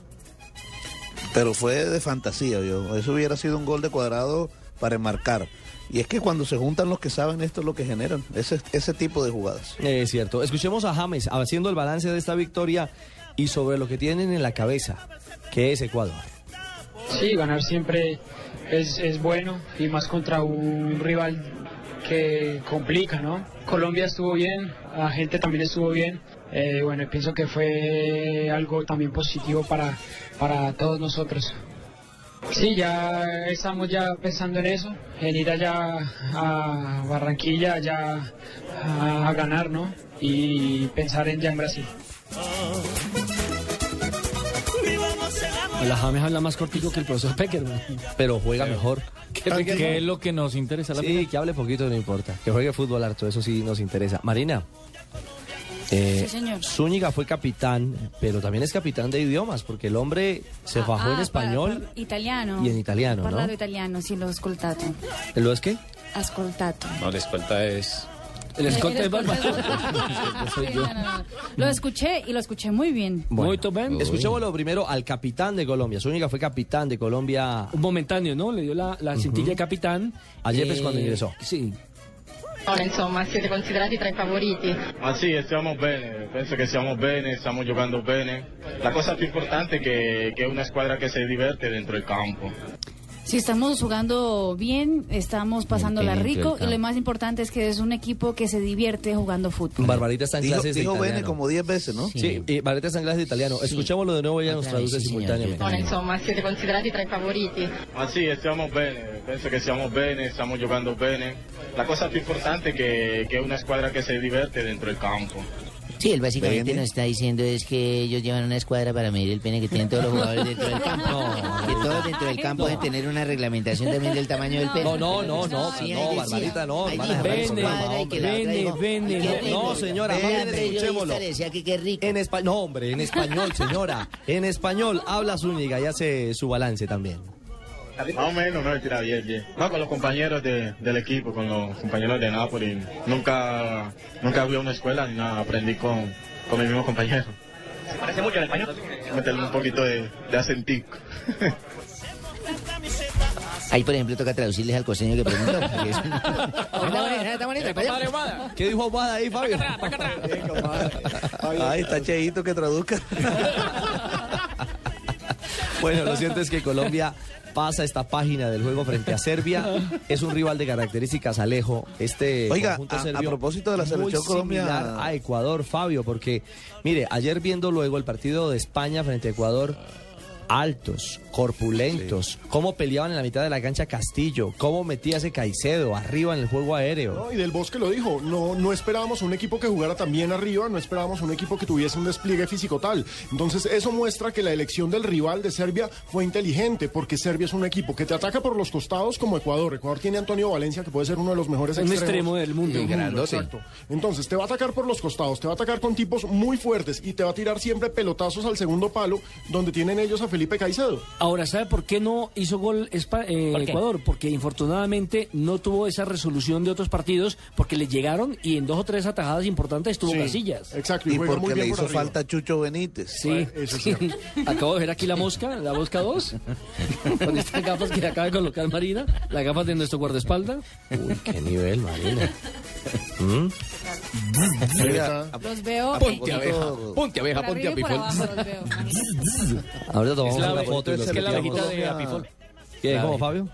pero fue de fantasía, yo. Eso hubiera sido un gol de cuadrado para enmarcar. Y es que cuando se juntan los que saben esto es lo que generan, ese, ese tipo de jugadas. Es cierto. Escuchemos a James haciendo el balance de esta victoria y sobre lo que tienen en la cabeza, que es Ecuador. Sí, ganar siempre es, es bueno y más contra un rival que complica, ¿no? Colombia estuvo bien, la gente también estuvo bien. Eh, bueno, pienso que fue algo también positivo para, para todos nosotros. Sí, ya estamos ya pensando en eso, en ir allá a Barranquilla, ya a, a ganar, ¿no? Y pensar en ya en Brasil. La James habla más cortico que el profesor Peckerman. Pero juega mejor. ¿Qué- qué es lo que nos interesa? La Sí, que hable poquito, no importa. Que juegue fútbol harto, eso sí nos interesa. Marina. Eh, Sí, señor. Zúñiga fue capitán, pero también es capitán de idiomas, porque el hombre se fajó en Ah, español. par- par- italiano. y en italiano, ¿no? Italiano, sí, lo ascoltato. ¿Lo es qué? Ascoltato. No, la escolta es... El escolta es es Barba. [laughs] soy Sí, yo. no, no, no. Lo escuché y lo escuché muy bien. Bueno, escuchémoslo primero al capitán de Colombia. Zúñiga fue capitán de Colombia. Un momentáneo, ¿no? Le dio la, la cintilla de capitán. Ayer es Eh, cuando ingresó. Sí. Insomma, siete considerati tra i favoriti. Ma sì, stiamo bene, penso che stiamo bene, stiamo giocando bene. La cosa più importante è che, che è una squadra che si diverte dentro il campo. Sí, estamos jugando bien, estamos pasándola Bien, rico bien, y lo más importante es que es un equipo que se divierte jugando fútbol. Barbarita está en Dijo- clases de dijo italiano. Bene como 10 veces, ¿no? Sí, y Barbarita está en clases de italiano. Escuchémoslo de nuevo, ella nos traduce sí, simultáneamente. Ora, insomma, siete considerati tra i favoriti. Ma sì, stiamo bene, penso che stiamo bene, stiamo giocando bene. La cosa più importante che, che è una squadra che si diverte dentro il campo. Sí, él básicamente Bene. nos está diciendo es que ellos llevan una escuadra para medir el pene que tienen todos los jugadores dentro del campo. que todos dentro del campo deben tener una reglamentación también del tamaño del pene. No, no, no, no, Sí, no. Barbarita, no, Vene, "Qué vene. rico". No, señora, Vea, más bien periodista escuchémoslo. decía que qué rico. En español, no, hombre, en español, señora. En español habla Zúñiga y hace su balance también. Más o menos, no, tira bien, bien. No, con los compañeros de- del equipo, con los compañeros de Napoli. Nunca, nunca fui a una escuela ni nada, aprendí con, con mis mismos compañeros. ¿Se parece mucho al español? Meterle un poquito de, de acentico. [laughs] Ahí, por ejemplo, toca traducirles al costeño que preguntó. porque [laughs] es- Está ¿Qué dijo Obada ahí, Fabio? Ahí está Cheito que traduzca. [laughs] Bueno, lo cierto es que Colombia pasa esta página del juego frente a Serbia. [laughs] Es un rival de características Alejo. Este Oiga, conjunto a- a serbio propósito de la muy selección Colombia- similar a Ecuador, Fabio, porque mire, ayer viendo luego el partido de España frente a Ecuador, altos, corpulentos, cómo peleaban en la mitad de la cancha Castillo, cómo metía ese Caicedo arriba en el juego aéreo. No, y del Bosque lo dijo, no, no esperábamos un equipo que jugara tan bien arriba, no esperábamos un equipo que tuviese un despliegue físico tal. Entonces eso muestra que la elección del rival de Serbia fue inteligente, porque Serbia es un equipo que te ataca por los costados como Ecuador. Ecuador tiene a Antonio Valencia, que puede ser uno de los mejores Un extremos extremo del mundo. del Grandote. exacto. Entonces te va a atacar por los costados, te va a atacar con tipos muy fuertes y te va a tirar siempre pelotazos al segundo palo, donde tienen ellos a Felipe Caicedo. Ahora, ¿sabe por qué no hizo gol Espa- eh. Ecuador? Porque infortunadamente no tuvo esa resolución de otros partidos, porque le llegaron y en dos o tres atajadas importantes estuvo Sí, Casillas. Exacto, Y porque le hizo falta Chucho Benítez. Sí, [laughs] sí. acabo de ver aquí la mosca, la mosca 2, [laughs] con estas gafas que acaba de colocar Marina, las gafas de nuestro guardaespaldas. Uy, qué nivel, Marina. ¿Mm? Mira, Los veo. Ponte abeja, ponte abeja, ponte los veo. Ahorita tomamos una foto y lo es que la abejita de Apifol. ¿Qué dijo. Fabio?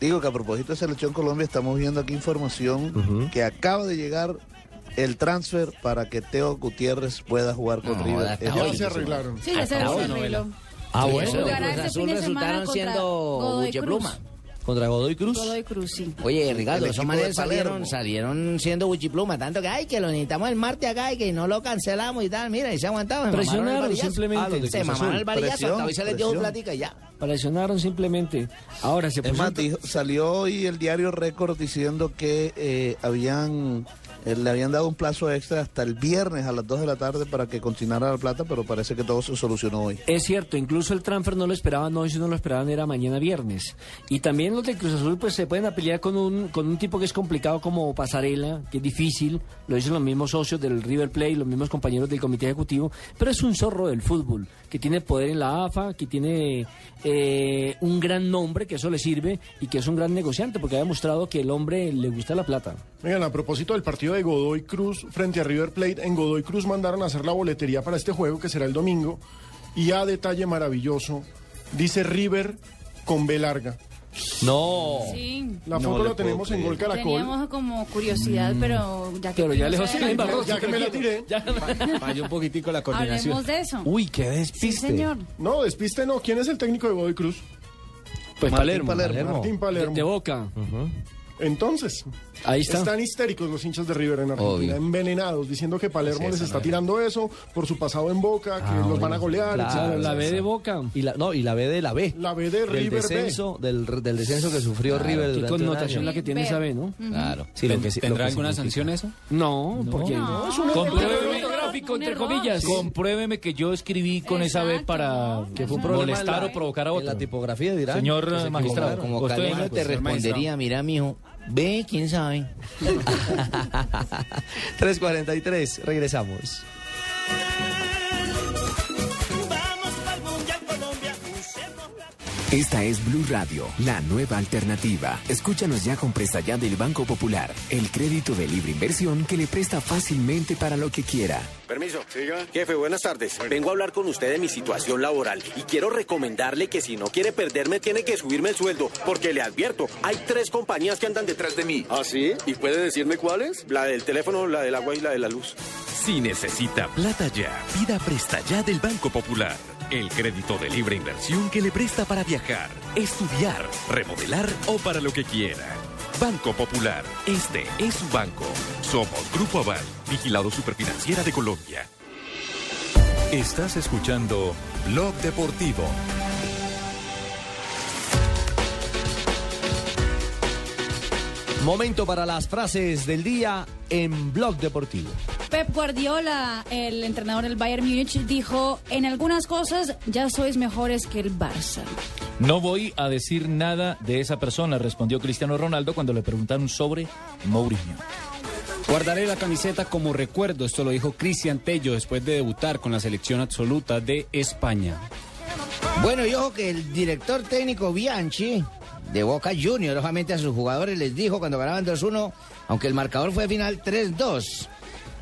Digo que a propósito de Selección Colombia estamos viendo aquí información que acaba de llegar el transfer para que Teo Gutiérrez pueda jugar con No, River. este Ya de se arreglaron. Sí, ya se Hasta hoy. arregló. Ah, bueno. Jugará Cruz este Azul resultaron siendo Godoy buchepluma. ¿Contra Godoy Cruz? Godoy Cruz, sí. Oye, Ricardo, El esos manes salieron, salieron siendo buchipluma, tanto que, ay, que lo necesitamos el martes acá y que no lo cancelamos y tal. Mira, y se el Presionaron simplemente. Ah, Se mamaron Azul. el varillazo, Presión, hasta hoy se les dio plática y ya. Presionaron simplemente. Ahora se Es más, presenta- dijo- salió hoy el diario Récord diciendo que eh, habían eh, le habían dado un plazo extra hasta el viernes a las 2 de la tarde para que continuara la plata, pero parece que todo se solucionó hoy. Es cierto, incluso el transfer no lo esperaban hoy, si no lo esperaban era mañana viernes. Y también los de Cruz Azul pues se pueden pelear con un, con un tipo que es complicado como Pasarela, que es difícil, lo dicen los mismos socios del River Plate, los mismos compañeros del comité ejecutivo, pero es un zorro del fútbol, que tiene poder en la AFA, que tiene eh, un gran nombre, que eso le sirve, y que es un gran negociante, porque ha demostrado que el hombre le gusta la plata. Oigan, a propósito del partido de Godoy Cruz frente a River Plate, en Godoy Cruz mandaron a hacer la boletería para este juego, que será el domingo, y a detalle maravilloso, dice River con B larga. No. Sí. La foto la tenemos en Gol. Caracol. Teníamos como curiosidad, pero ya que. Pero ya lejos a se ver- le embarró. Ya que me la tiré. [laughs] Falló un poquitico la coordinación. Hablemos de eso. Uy, qué Sí, despiste. señor. No, despiste no. ¿Quién es el técnico de Godoy Cruz? Pues Martín Palermo, Palermo. Martín Palermo. de Boca. Entonces, Ahí está. están histéricos los hinchas de River en Argentina, Obvio. envenenados, diciendo que Palermo les está tirando eso por su pasado en Boca, que Ah, los van a golear, claro. Claro, etcétera. la B de Boca. Y la, no, y la B de la B. La B de del River B. descenso, del, del descenso que sufrió River Qué durante un connotación año. la que tiene esa B, ¿no? Claro. Sí, lo que sí- lo ¿Tendrá que alguna significa. sanción eso? No, porque No, es un error. Compruébeme, gráfico, Un entre error. comillas. compruébeme que yo escribí con esa B para ¿no? Que fue un Ajá. problema molestar la- o provocar a otro. la tipografía dirán. Señor magistrado. Como Caleño te pues, respondería, mira, mijo, ve, quién sabe. [laughs] [laughs] 3.43, regresamos. Esta es Blue Radio, la nueva alternativa. Escúchanos ya con Presta Ya del Banco Popular, el crédito de libre inversión que le presta fácilmente para lo que quiera. Permiso. Jefe, buenas tardes. Vengo a hablar con usted de mi situación laboral y quiero recomendarle que si no quiere perderme tiene que subirme el sueldo, porque le advierto, hay tres compañías que andan detrás de mí. ¿Ah, sí? ¿Y puede decirme cuáles? La del teléfono, la del agua y la de la luz. Si necesita plata ya, pida Presta Ya del Banco Popular. El crédito de libre inversión que le presta para viajar, estudiar, remodelar o para lo que quiera. Banco Popular, este es su banco. Somos Grupo Aval, vigilado superfinanciera de Colombia. Estás escuchando Blog Deportivo. Momento para las frases del día en Blog Deportivo. Pep Guardiola, el entrenador del Bayern Múnich, dijo: En algunas cosas ya sois mejores que el Barça. No voy a decir nada de esa persona, respondió Cristiano Ronaldo cuando le preguntaron sobre Mourinho. Guardaré la camiseta como recuerdo, esto lo dijo Cristian Tello después de debutar con la selección absoluta de España. Bueno, y ojo que el director técnico Bianchi de Boca Juniors, obviamente a sus jugadores les dijo cuando ganaban 2-1, aunque el marcador fue final 3-2,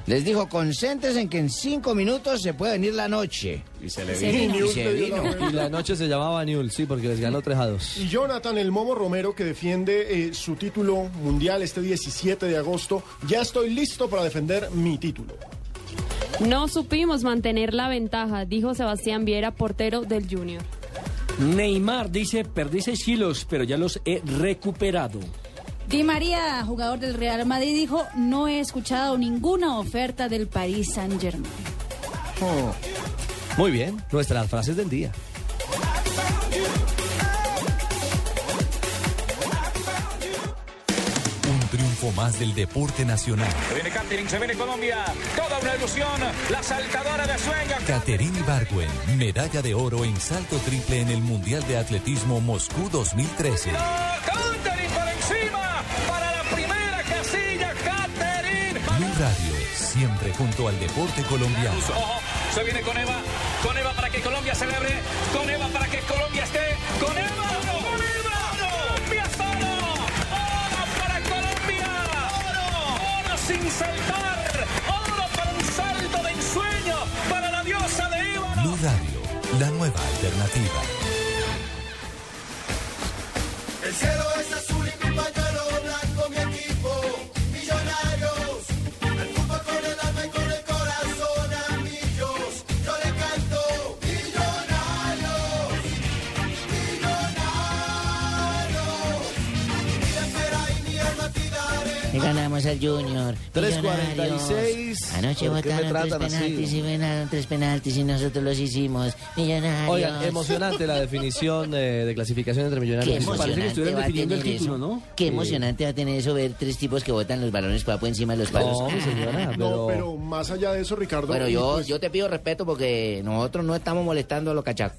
les dijo, concéntrense en que en cinco minutos se puede venir la noche. Y se le vino. Y se vino. Y la noche se llamaba Newell, sí, porque les ganó 3 a 2. Y Jonathan El Momo Romero, que defiende eh, su título mundial este 17 de agosto, ya estoy listo para defender mi título. No supimos mantener la ventaja, dijo Sebastián Viera, portero del Junior. Neymar dice, perdí 6 kilos, pero ya los he recuperado. Di María, jugador del Real Madrid, dijo, no he escuchado ninguna oferta del Paris Saint Germain. Muy bien, nuestras frases del día. Más del deporte nacional. Se viene Catering, se viene Colombia. Toda una ilusión. La saltadora de sueño. Caterine Ibargüen, medalla de oro en salto triple en el Mundial de Atletismo Moscú 2013. Catering por encima. Para la primera casilla, Catering. Blue Radio, siempre junto al deporte colombiano. Ojo, se viene con Eva. Con Eva para que Colombia celebre. Con Eva para que Colombia esté. Con Eva. Con Eva. Saltar. Oro para un salto de ensueño. Para la diosa de Radio, la nueva alternativa. Al Junior. 3.46. Millonarios. Anoche ¿Por qué me votaron tres así? penaltis y ganaron tres penaltis y nosotros los hicimos. Millonarios. Oigan, emocionante la definición eh, de clasificación entre millonarios Qué y Parece que emocionante estuvieran va definiendo el tener título, eso. ¿no? Qué emocionante va a tener eso ver tres tipos que botan los balones papo encima de los palos. No, señora, [laughs] No, pero más allá de eso, Ricardo. Bueno, yo, pues- yo te pido respeto porque nosotros no estamos molestando a los cachacos.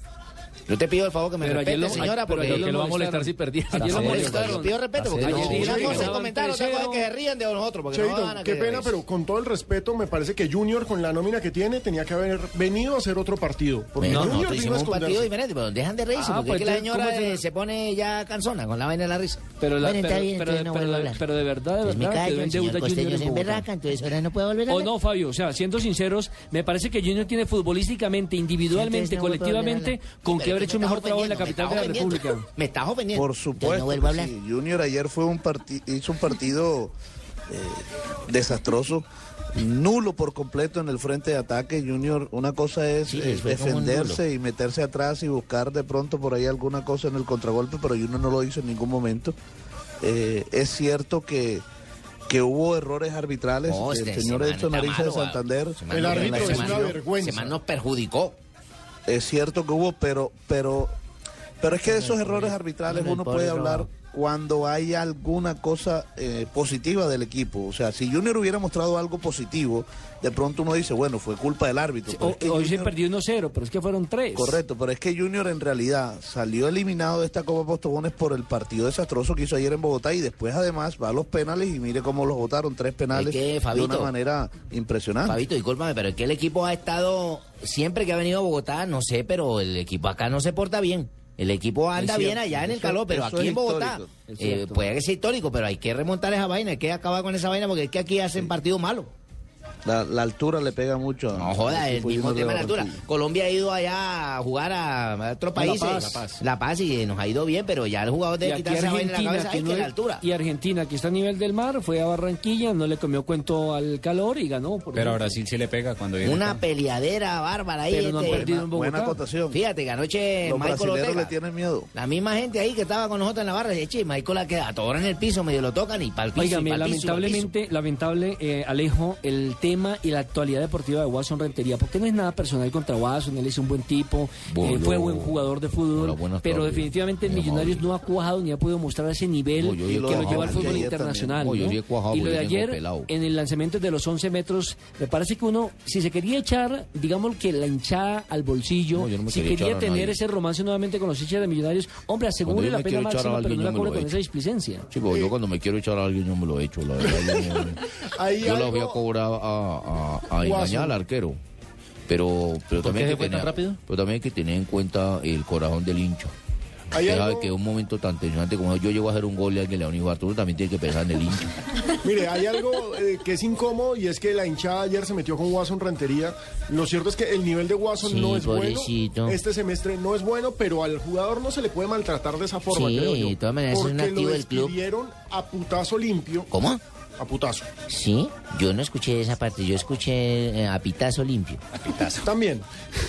Yo te pido el favor que me Pero respete, lo- señora, pero porque... ayer lo va a molestar si perdía. Ayer lo molestaron. lo Yo pido respeto porque Ayer no, dijeron una que cosa es ganaban comentar, otra cosa es 3-0. que se rían de nosotros. Porque no Cheito, van a qué que pena, reírse. pero con todo el respeto, me parece que Junior, con la nómina que tiene, tenía que haber venido a hacer otro partido. Porque Bueno, Junior nosotros vino a un partido diferente, pero dejan de reírse, Ah, porque pues es que la señora ¿cómo se- se pone ya cansona con la vaina de la risa. Pero, la, Bueno, pero, bien, pero, entonces no pero- vuelvo a hablar. pero de verdad, de me verdad, callo, quedó en el señor deuda Costeño Junior se en Bogotá. emberraca, entonces ahora no puedo volver a O hablar. no, Fabio, o sea, siendo sinceros, me parece que Junior tiene futbolísticamente, individualmente, no a colectivamente, con que haber es hecho un me mejor trabajo en la capital de la me estás República. Me estás ofendiendo. Por supuesto. vuelvo a que hablar. sí. Junior ayer fue un hizo un partido eh, desastroso, nulo por completo en el frente de ataque. Junior, una cosa es Sí, eh, defenderse y meterse atrás y buscar de pronto por ahí alguna cosa en el contragolpe, pero Junior no lo hizo en ningún momento. Eh, es cierto que que hubo errores arbitrales. No, el este, señor Edson Ariza de Santander. man no- ese man- Ese man nos perjudicó. Es cierto que hubo, pero, pero, pero es que de esos errores arbitrales uno puede hablar. Cuando hay alguna cosa eh, positiva del equipo. O sea, si Junior hubiera mostrado algo positivo, de pronto uno dice, bueno, fue culpa del árbitro. Pero O- es que hoy se Junior- perdió 1-0, pero es que fueron 3. Correcto, pero es que Junior en realidad salió eliminado de esta Copa Postogones por el partido desastroso que hizo ayer en Bogotá y después además va a los penales y mire cómo los votaron, tres penales Es que, de una manera impresionante. Fabito, discúlpame, pero es que el equipo ha estado, siempre que ha venido a Bogotá, no sé, pero el equipo acá no se porta bien. El equipo anda bien allá en el calor, pero aquí en Bogotá eh, puede que sea histórico, pero hay que remontar esa vaina, hay que acabar con esa vaina porque es que aquí hacen partidos malos. La, la altura le pega mucho. No joda, el mismo tema de la altura. Colombia ha ido allá a jugar a otros A La países. Paz. La Paz. y nos ha ido bien, pero ya el jugador debe quitarse en la Argentina, cabeza. que no que la es- altura. y Argentina, que está a nivel del mar, fue a Barranquilla, no le comió cuento al calor y ganó. por Pero a. Brasil sí le pega cuando viene. Una acá. peleadera bárbara ahí. Pero no han este, perdido en Bogotá. Buena acotación. Fíjate que anoche Los Michael Ortega, le tienen miedo. la misma gente ahí que estaba con nosotros en la barra, dice, che, Michael la queda toda en el piso, medio lo tocan y para el piso. y Óigame, pa'l piso, y pa'l piso". lamentablemente, lamentable, eh, Alejo, el tema y la actualidad deportiva de Watson Rentería, porque no es nada personal contra Watson, él es un buen tipo, Bueno, eh, fue buen jugador de fútbol, pero tardes. definitivamente Millonarios no ha cuajado ni ha podido mostrar ese nivel que he lo lleva al fútbol internacional. y lo de ayer, pelado. en el lanzamiento de los 11 metros, me parece que uno, si se quería echar, digamos que la hinchada al bolsillo, No, no si quería tener ese romance nuevamente con los hinchas de Millonarios, hombre, asegure la pena máxima, pero no la lo con echo. esa displicencia. Sí, porque yo cuando me quiero echar a alguien yo me lo he hecho, la verdad. Yo, la [laughs] voy a cobrar a, a, a engañar al arquero. Pero, pero, ¿Por también hay que tener, rápido? pero también hay que tener en cuenta el corazón del hincha. Sabe que un momento tan tensionante como yo llego a hacer un gol y alguien le da un infarto, uno también tiene que pensar en el hincha. [laughs] Mire, hay algo eh, que es incómodo y es que la hinchada ayer se metió con Watson Rentería. Lo cierto es que el nivel de Watson Sí, no es pobrecito. bueno. Este semestre no es bueno, pero al jugador no se le puede maltratar de esa forma, Sí, creo yo. de todas maneras es un porque activo lo del club. despidieron a putazo limpio. ¿Cómo? A putazo. Sí, yo no escuché esa parte, yo escuché eh, a pitazo limpio. [laughs] También.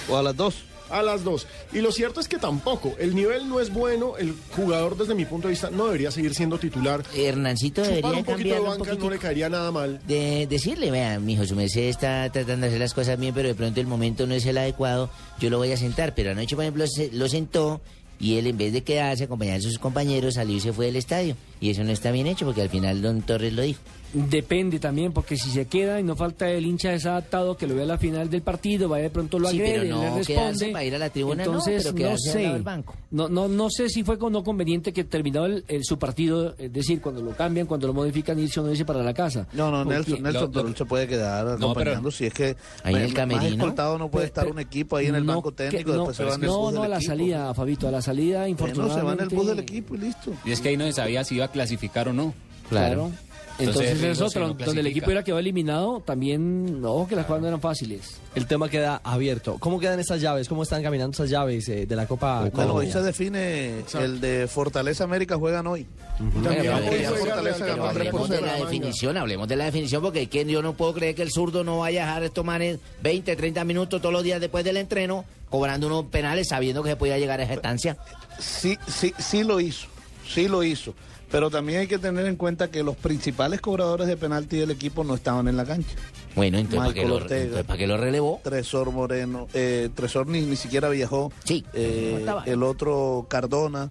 O a las dos. A las dos. Y lo cierto es que tampoco. El nivel no es bueno. El jugador, desde mi punto de vista, no debería seguir siendo titular. Hernancito Chupar debería un poquito de cambiarlo un banca poquito. no le caería nada mal. de decirle, vea, mi hijo, su merced está tratando de hacer las cosas bien, pero de pronto el momento no es el adecuado, yo lo voy a sentar. Pero anoche, por ejemplo, se- lo sentó y él en vez de quedarse acompañar a sus compañeros, salió y se fue del estadio. Y eso no está bien hecho porque al final don Torres lo dijo. Depende también, porque si se queda y no falta el hincha desadaptado que lo vea a la final del partido, vaya de pronto lo Sí, agrede, pero no le responde. para ir a la tribuna, no, Entonces, pero no, al lado sé. del banco. No, no, no sé si fue con- no conveniente que terminado el, el- su partido, es decir, cuando lo cambian, cuando lo modifican, irse o no irse para la casa. No, no, Porque- Nelson, Nelson pero él se puede quedar acompañando si es que Ahí en el camerino. escoltado no puede estar un equipo ahí en el No, banco que- técnico, no, después se va en el no, bus no, del a la equipo. salida, Fabito, a la salida, infortunadamente. se va en el bus del equipo y listo. Y es que ahí no se sabía si iba a clasificar o no. Claro. Entonces, riesgo es otro, no donde el equipo hubiera quedado eliminado, también, ojo que las cosas no eran fáciles. El tema queda abierto. ¿Cómo quedan estas llaves? ¿Cómo están caminando estas llaves eh, de la Copa Bueno, Colombia? hoy se define el de Fortaleza América juegan hoy. También Ya- hoy ya juega Fortaleza Pero ganó 3 por hablemos de 0. la definición, hablemos de la definición, porque que yo no puedo creer que el zurdo no vaya a dejar estos manes 20, 30 minutos todos los días después del entreno, cobrando unos penales sabiendo que se podía llegar a esa estancia. Sí, sí, sí lo hizo, sí lo hizo. Pero también hay que tener en cuenta que los principales cobradores de penalti del equipo no estaban en la cancha. Bueno, entonces, ¿para qué lo- Ortega, entonces, ¿para qué lo relevó? Tresor Moreno, eh, Tresor ni, ni siquiera viajó. Sí, Eh, no el otro Cardona.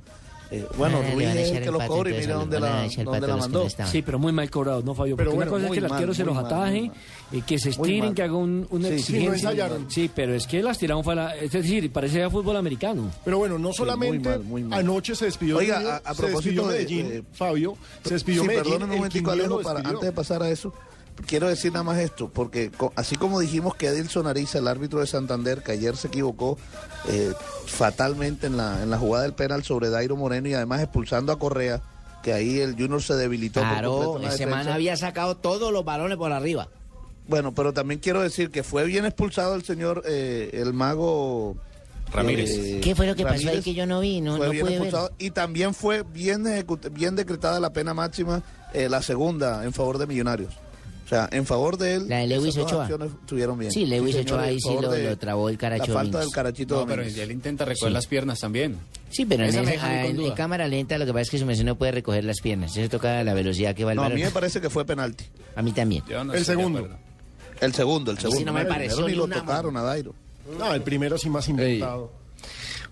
Eh, bueno, Ruiz van a es echar el que pato, cobra y mira dónde a la, dónde la a mandó. no. Sí, pero muy mal cobrado, ¿no, Fabio? Pero Porque bueno, una cosa es muy que el mal, arquero se muy los mal, ataje, muy mal. y que se Muy estiren, mal. que haga un, una Sí, sí, exigencia. no ensayaron. Sí, pero es que las tiraron fue la... Es decir, parecía fútbol americano. Pero bueno, no solamente muy mal, muy mal. anoche se despidió Oiga, Junior, a- a se propósito despidió de- Medellín, de- Fabio, se despidió sí, Medellín. perdónenme un momentico, Alejo, lo para, antes de pasar a eso, quiero decir nada más esto, porque co- así como dijimos que Edilson Ariza, el árbitro de Santander, que ayer se equivocó eh, fatalmente en la, en la jugada del penal sobre Dairo Moreno y además expulsando a Correa, que ahí el Junior se debilitó. Claro, la man había sacado todos los balones por arriba. Bueno, pero también quiero decir que fue bien expulsado el señor, eh, el mago... Ramírez. eh, ¿Qué fue lo que pasó ahí que yo no vi? No, fue no bien pude ver. expulsado y también fue bien, bien decretada la pena máxima, eh, la segunda en favor de Millonarios. O sea, en favor de él, La de Lewis Ochoa. estuvieron bien. Sí, Lewis señor, Ochoa ahí sí lo, trabó el caracho La falta del carachito No, pero él intenta recoger Sí. las piernas también. Sí, pero en, Esa cámara lenta lo que pasa es que su merced no puede recoger las piernas. Eso toca la velocidad que va el No, a mí me parece que fue penalti. A mí también. No El segundo. El segundo, el mí sí segundo. no me El pareció primero ni lo una tocaron a Dairo. No, el primero sí más inventado.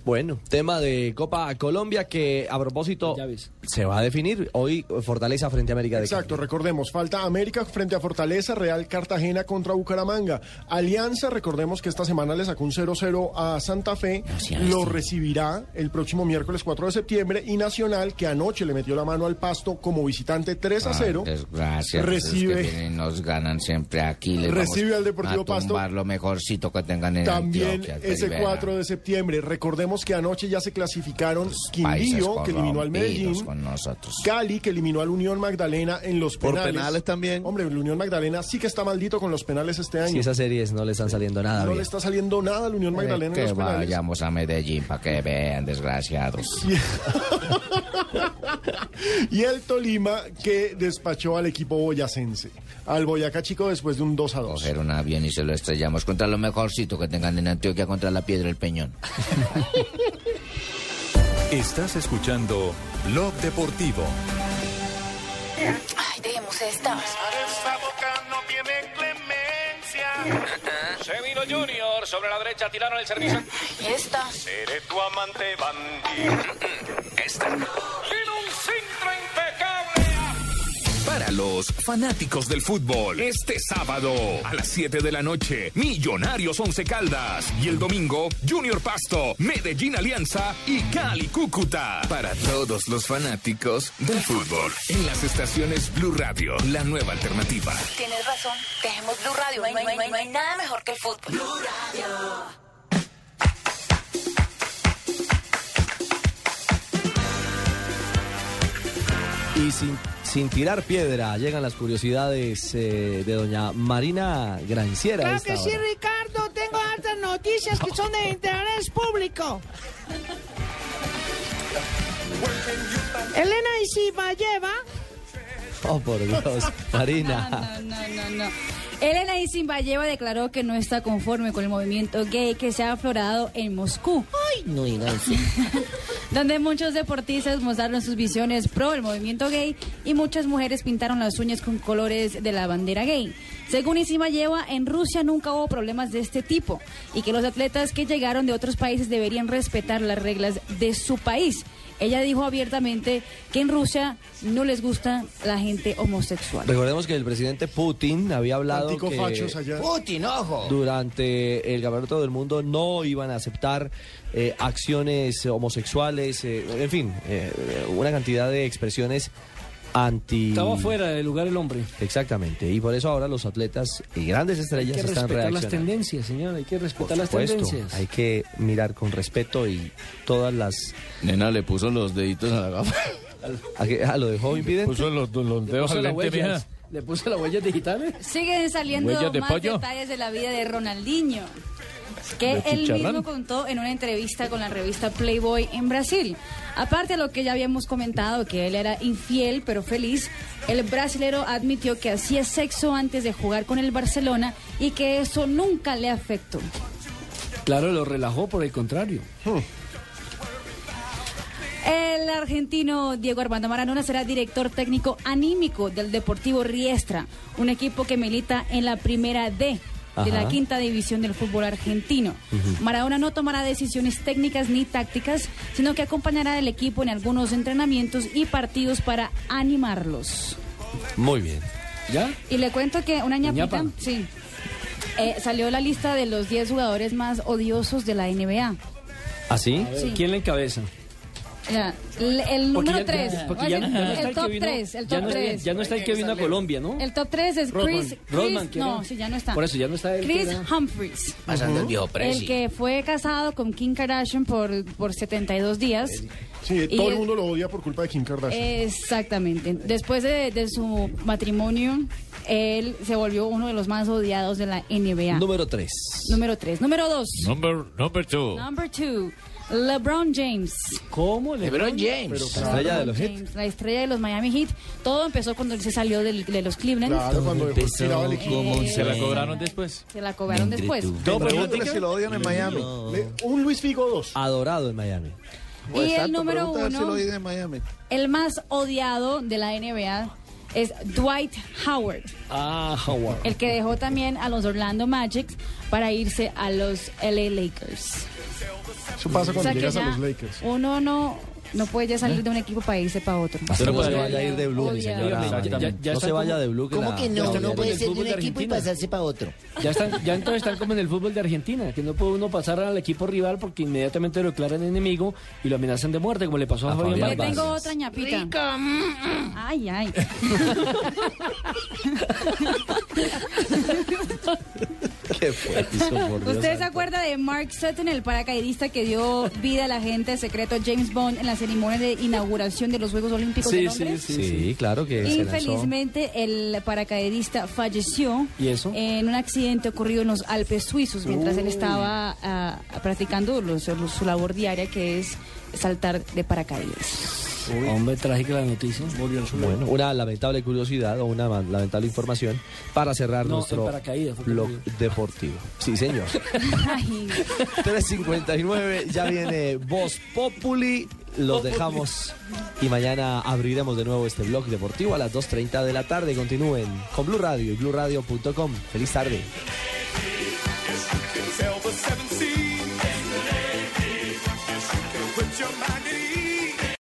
Bueno, tema de Copa Colombia que a propósito Llaves. Se va a definir hoy Fortaleza frente a América de Exacto, recordemos, falta América frente a Fortaleza, Real Cartagena contra Bucaramanga. Alianza, recordemos que esta semana le sacó un 0-0 a Santa Fe, sea lo recibirá el próximo miércoles 4 de septiembre y Nacional, que anoche le metió la mano al pasto como visitante 3 a 0. Desgracia, Recibe- que vienen nos ganan siempre aquí. Les Recibe al Deportivo a Pasto. lo mejorcito que tengan en También ese Rivera. 4 de septiembre. Recordemos que anoche ya se clasificaron Países Quindío, que eliminó al Medellín. Con nosotros. Cali, que eliminó al Unión Magdalena en los Por penales. penales también. Hombre, el Unión Magdalena sí que está maldito con los penales este año. Si esas series no le están saliendo nada no bien. le está saliendo nada al Unión Magdalena en que los penales. vayamos a Medellín para que vean, desgraciados. [laughs] [laughs] Y el Tolima que despachó al equipo boyacense. Al Boyacá Chico después de un 2 a 2. Coger un avión y se lo estrellamos contra lo mejorcito que tengan en Antioquia, contra la piedra del Peñón. [laughs] Estás escuchando Blog Deportivo. Ay, dejemos esta. Esa boca no tiene clemencia. [laughs] Se vino Junior sobre la derecha, tiraron el servicio. ¿Y esta? Seré tu amante bandido. [laughs] Esta. Para los fanáticos del fútbol, este sábado a las 7 de la noche, Millonarios Once Caldas y el domingo, Junior Pasto, Medellín Alianza y Cali Cúcuta. Para todos los fanáticos del fútbol, en las estaciones Blue Radio, la nueva alternativa. Tienes razón. Dejemos Blue Radio. No hay, no hay- no nada mejor que el fútbol. Blue Radio. Y sin, sin tirar piedra, llegan las curiosidades eh, de doña Marina Granciera. Claro que sí, hora. Ricardo. Tengo hartas noticias que son de interés público. Elena Isibayeva Oh, por Dios, Marina. [laughs] No, no, no, no. Elena Isinbayeva declaró que no está conforme con el movimiento gay que se ha aflorado en Moscú. Ay, no diga eso. [laughs] donde muchos deportistas mostraron sus visiones pro el movimiento gay y muchas mujeres pintaron las uñas con colores de la bandera gay. Según Isimayeva, en Rusia nunca hubo problemas de este tipo y que los atletas que llegaron de otros países deberían respetar las reglas de su país. Ella dijo abiertamente que en Rusia no les gusta la gente homosexual. Recordemos que el presidente Putin había hablado que allá. Putin, ojo. durante el campeonato del mundo no iban a aceptar eh, acciones homosexuales, eh, en fin, eh, una cantidad de expresiones anti... Estaba fuera del lugar el hombre. Exactamente, y por eso ahora los atletas y grandes Hay estrellas que están respetar las reaccionando. tendencias, señor. Hay que respetar Por las supuesto, tendencias. hay que mirar con respeto y todas las... Nena le puso los deditos a la gafa. ¿A, qué? ¿A lo dejó invidente? Puso los, los Le dedos puso al las lente. Le puso las huellas digitales. Siguen saliendo ¿Huellas de más pollo? detalles de la vida de Ronaldinho, que ¿De él mismo contó en una entrevista con la revista Playboy en Brasil. Aparte de lo que ya habíamos comentado, que él era infiel pero feliz, el brasilero admitió que hacía sexo antes de jugar con el Barcelona y que eso nunca le afectó. Claro, lo relajó por el contrario. El argentino Diego Armando Maradona será director técnico anímico del Deportivo Riestra, un equipo que milita en la primera D de la quinta división del fútbol argentino. Maradona no tomará decisiones técnicas ni tácticas, sino que acompañará al equipo en algunos entrenamientos y partidos para animarlos. Muy bien. ¿Ya? Y le cuento que una ñapita, sí, eh, salió la lista de los 10 jugadores más odiosos de la NBA. ¿Así? Sí. ¿Quién le encabeza? Ya, el, número ya- 3. porque ya- ya no está el top vino- 3. El ya top no está- 3. Ya no está el que vino a Colombia, ¿no? El top 3 es. Chris. Rodman, Chris ¿quién no, sí, ya no está. Por eso ya no está el que Chris Humphries. Pasando el viejo. El que fue casado con Kim Kardashian por, por 72 días. Sí, Y todo el mundo lo odia por culpa de Kim Kardashian. Exactamente. Después de, de su matrimonio, él se volvió uno de los más odiados de la NBA. Número 3. Número 3. Número 2. Number, number two. Number 2. LeBron James. ¿Cómo? LeBron James. La estrella de los LeBron Heat. James, La estrella de los Miami Heat. Todo empezó cuando él se salió del- de los Cleveland. Claro, cuando Empezó tirado el equipo. como un Se la cobraron después. Se la cobraron después. Pregúntale si lo odian en Miami. Le- Un Luis Figo 2. Adorado en Miami. Y el Exacto, número pregúntale si uno. lo odian en Miami. El más odiado de la NBA es Dwight Howard, Ah, Howard. el que dejó también a los Orlando Magic para irse a los LA Lakers. Eso pasa O cuando sea que llegas a los Lakers. uno no, no puede ya salir de un equipo para irse para otro. Usted no puede- se vaya a ir de Blue, mi señora. Ya- ya- ya no se vaya como- de Blue. ¿Cómo la- que no? No puede ser de un de equipo y pasarse para otro. Ya, están, ya entonces están como en el fútbol de Argentina, que no puede uno pasar al equipo rival porque inmediatamente lo declaran enemigo y lo amenazan de muerte, como le pasó a, A Fabián Le tengo otra ñapita. Ay, ay. [laughs] ¿Qué fue eso, por Dios ¿Usted se acuerda de Mark Sutton, el paracaidista que dio vida al agente secreto James Bond en la ceremonia de inauguración de los Juegos Olímpicos de Sí, Londres? sí, Sí, claro que. Infelizmente, el paracaidista falleció ¿Y eso? en un accidente ocurrido en los Alpes suizos mientras él estaba ah, practicando los- los- su labor diaria, que es saltar de paracaídas. Hombre, trágica la noticia. Bueno, una lamentable curiosidad o una lamentable información para cerrar No, nuestro blog deportivo. Sí, señor. [laughs] Ay, 3.59, ya viene Voz Populi. Los dejamos y mañana abriremos de nuevo este blog deportivo a las 2.30 de la tarde. Continúen con Blue Radio y BlueRadio.com. Feliz tarde. your mind.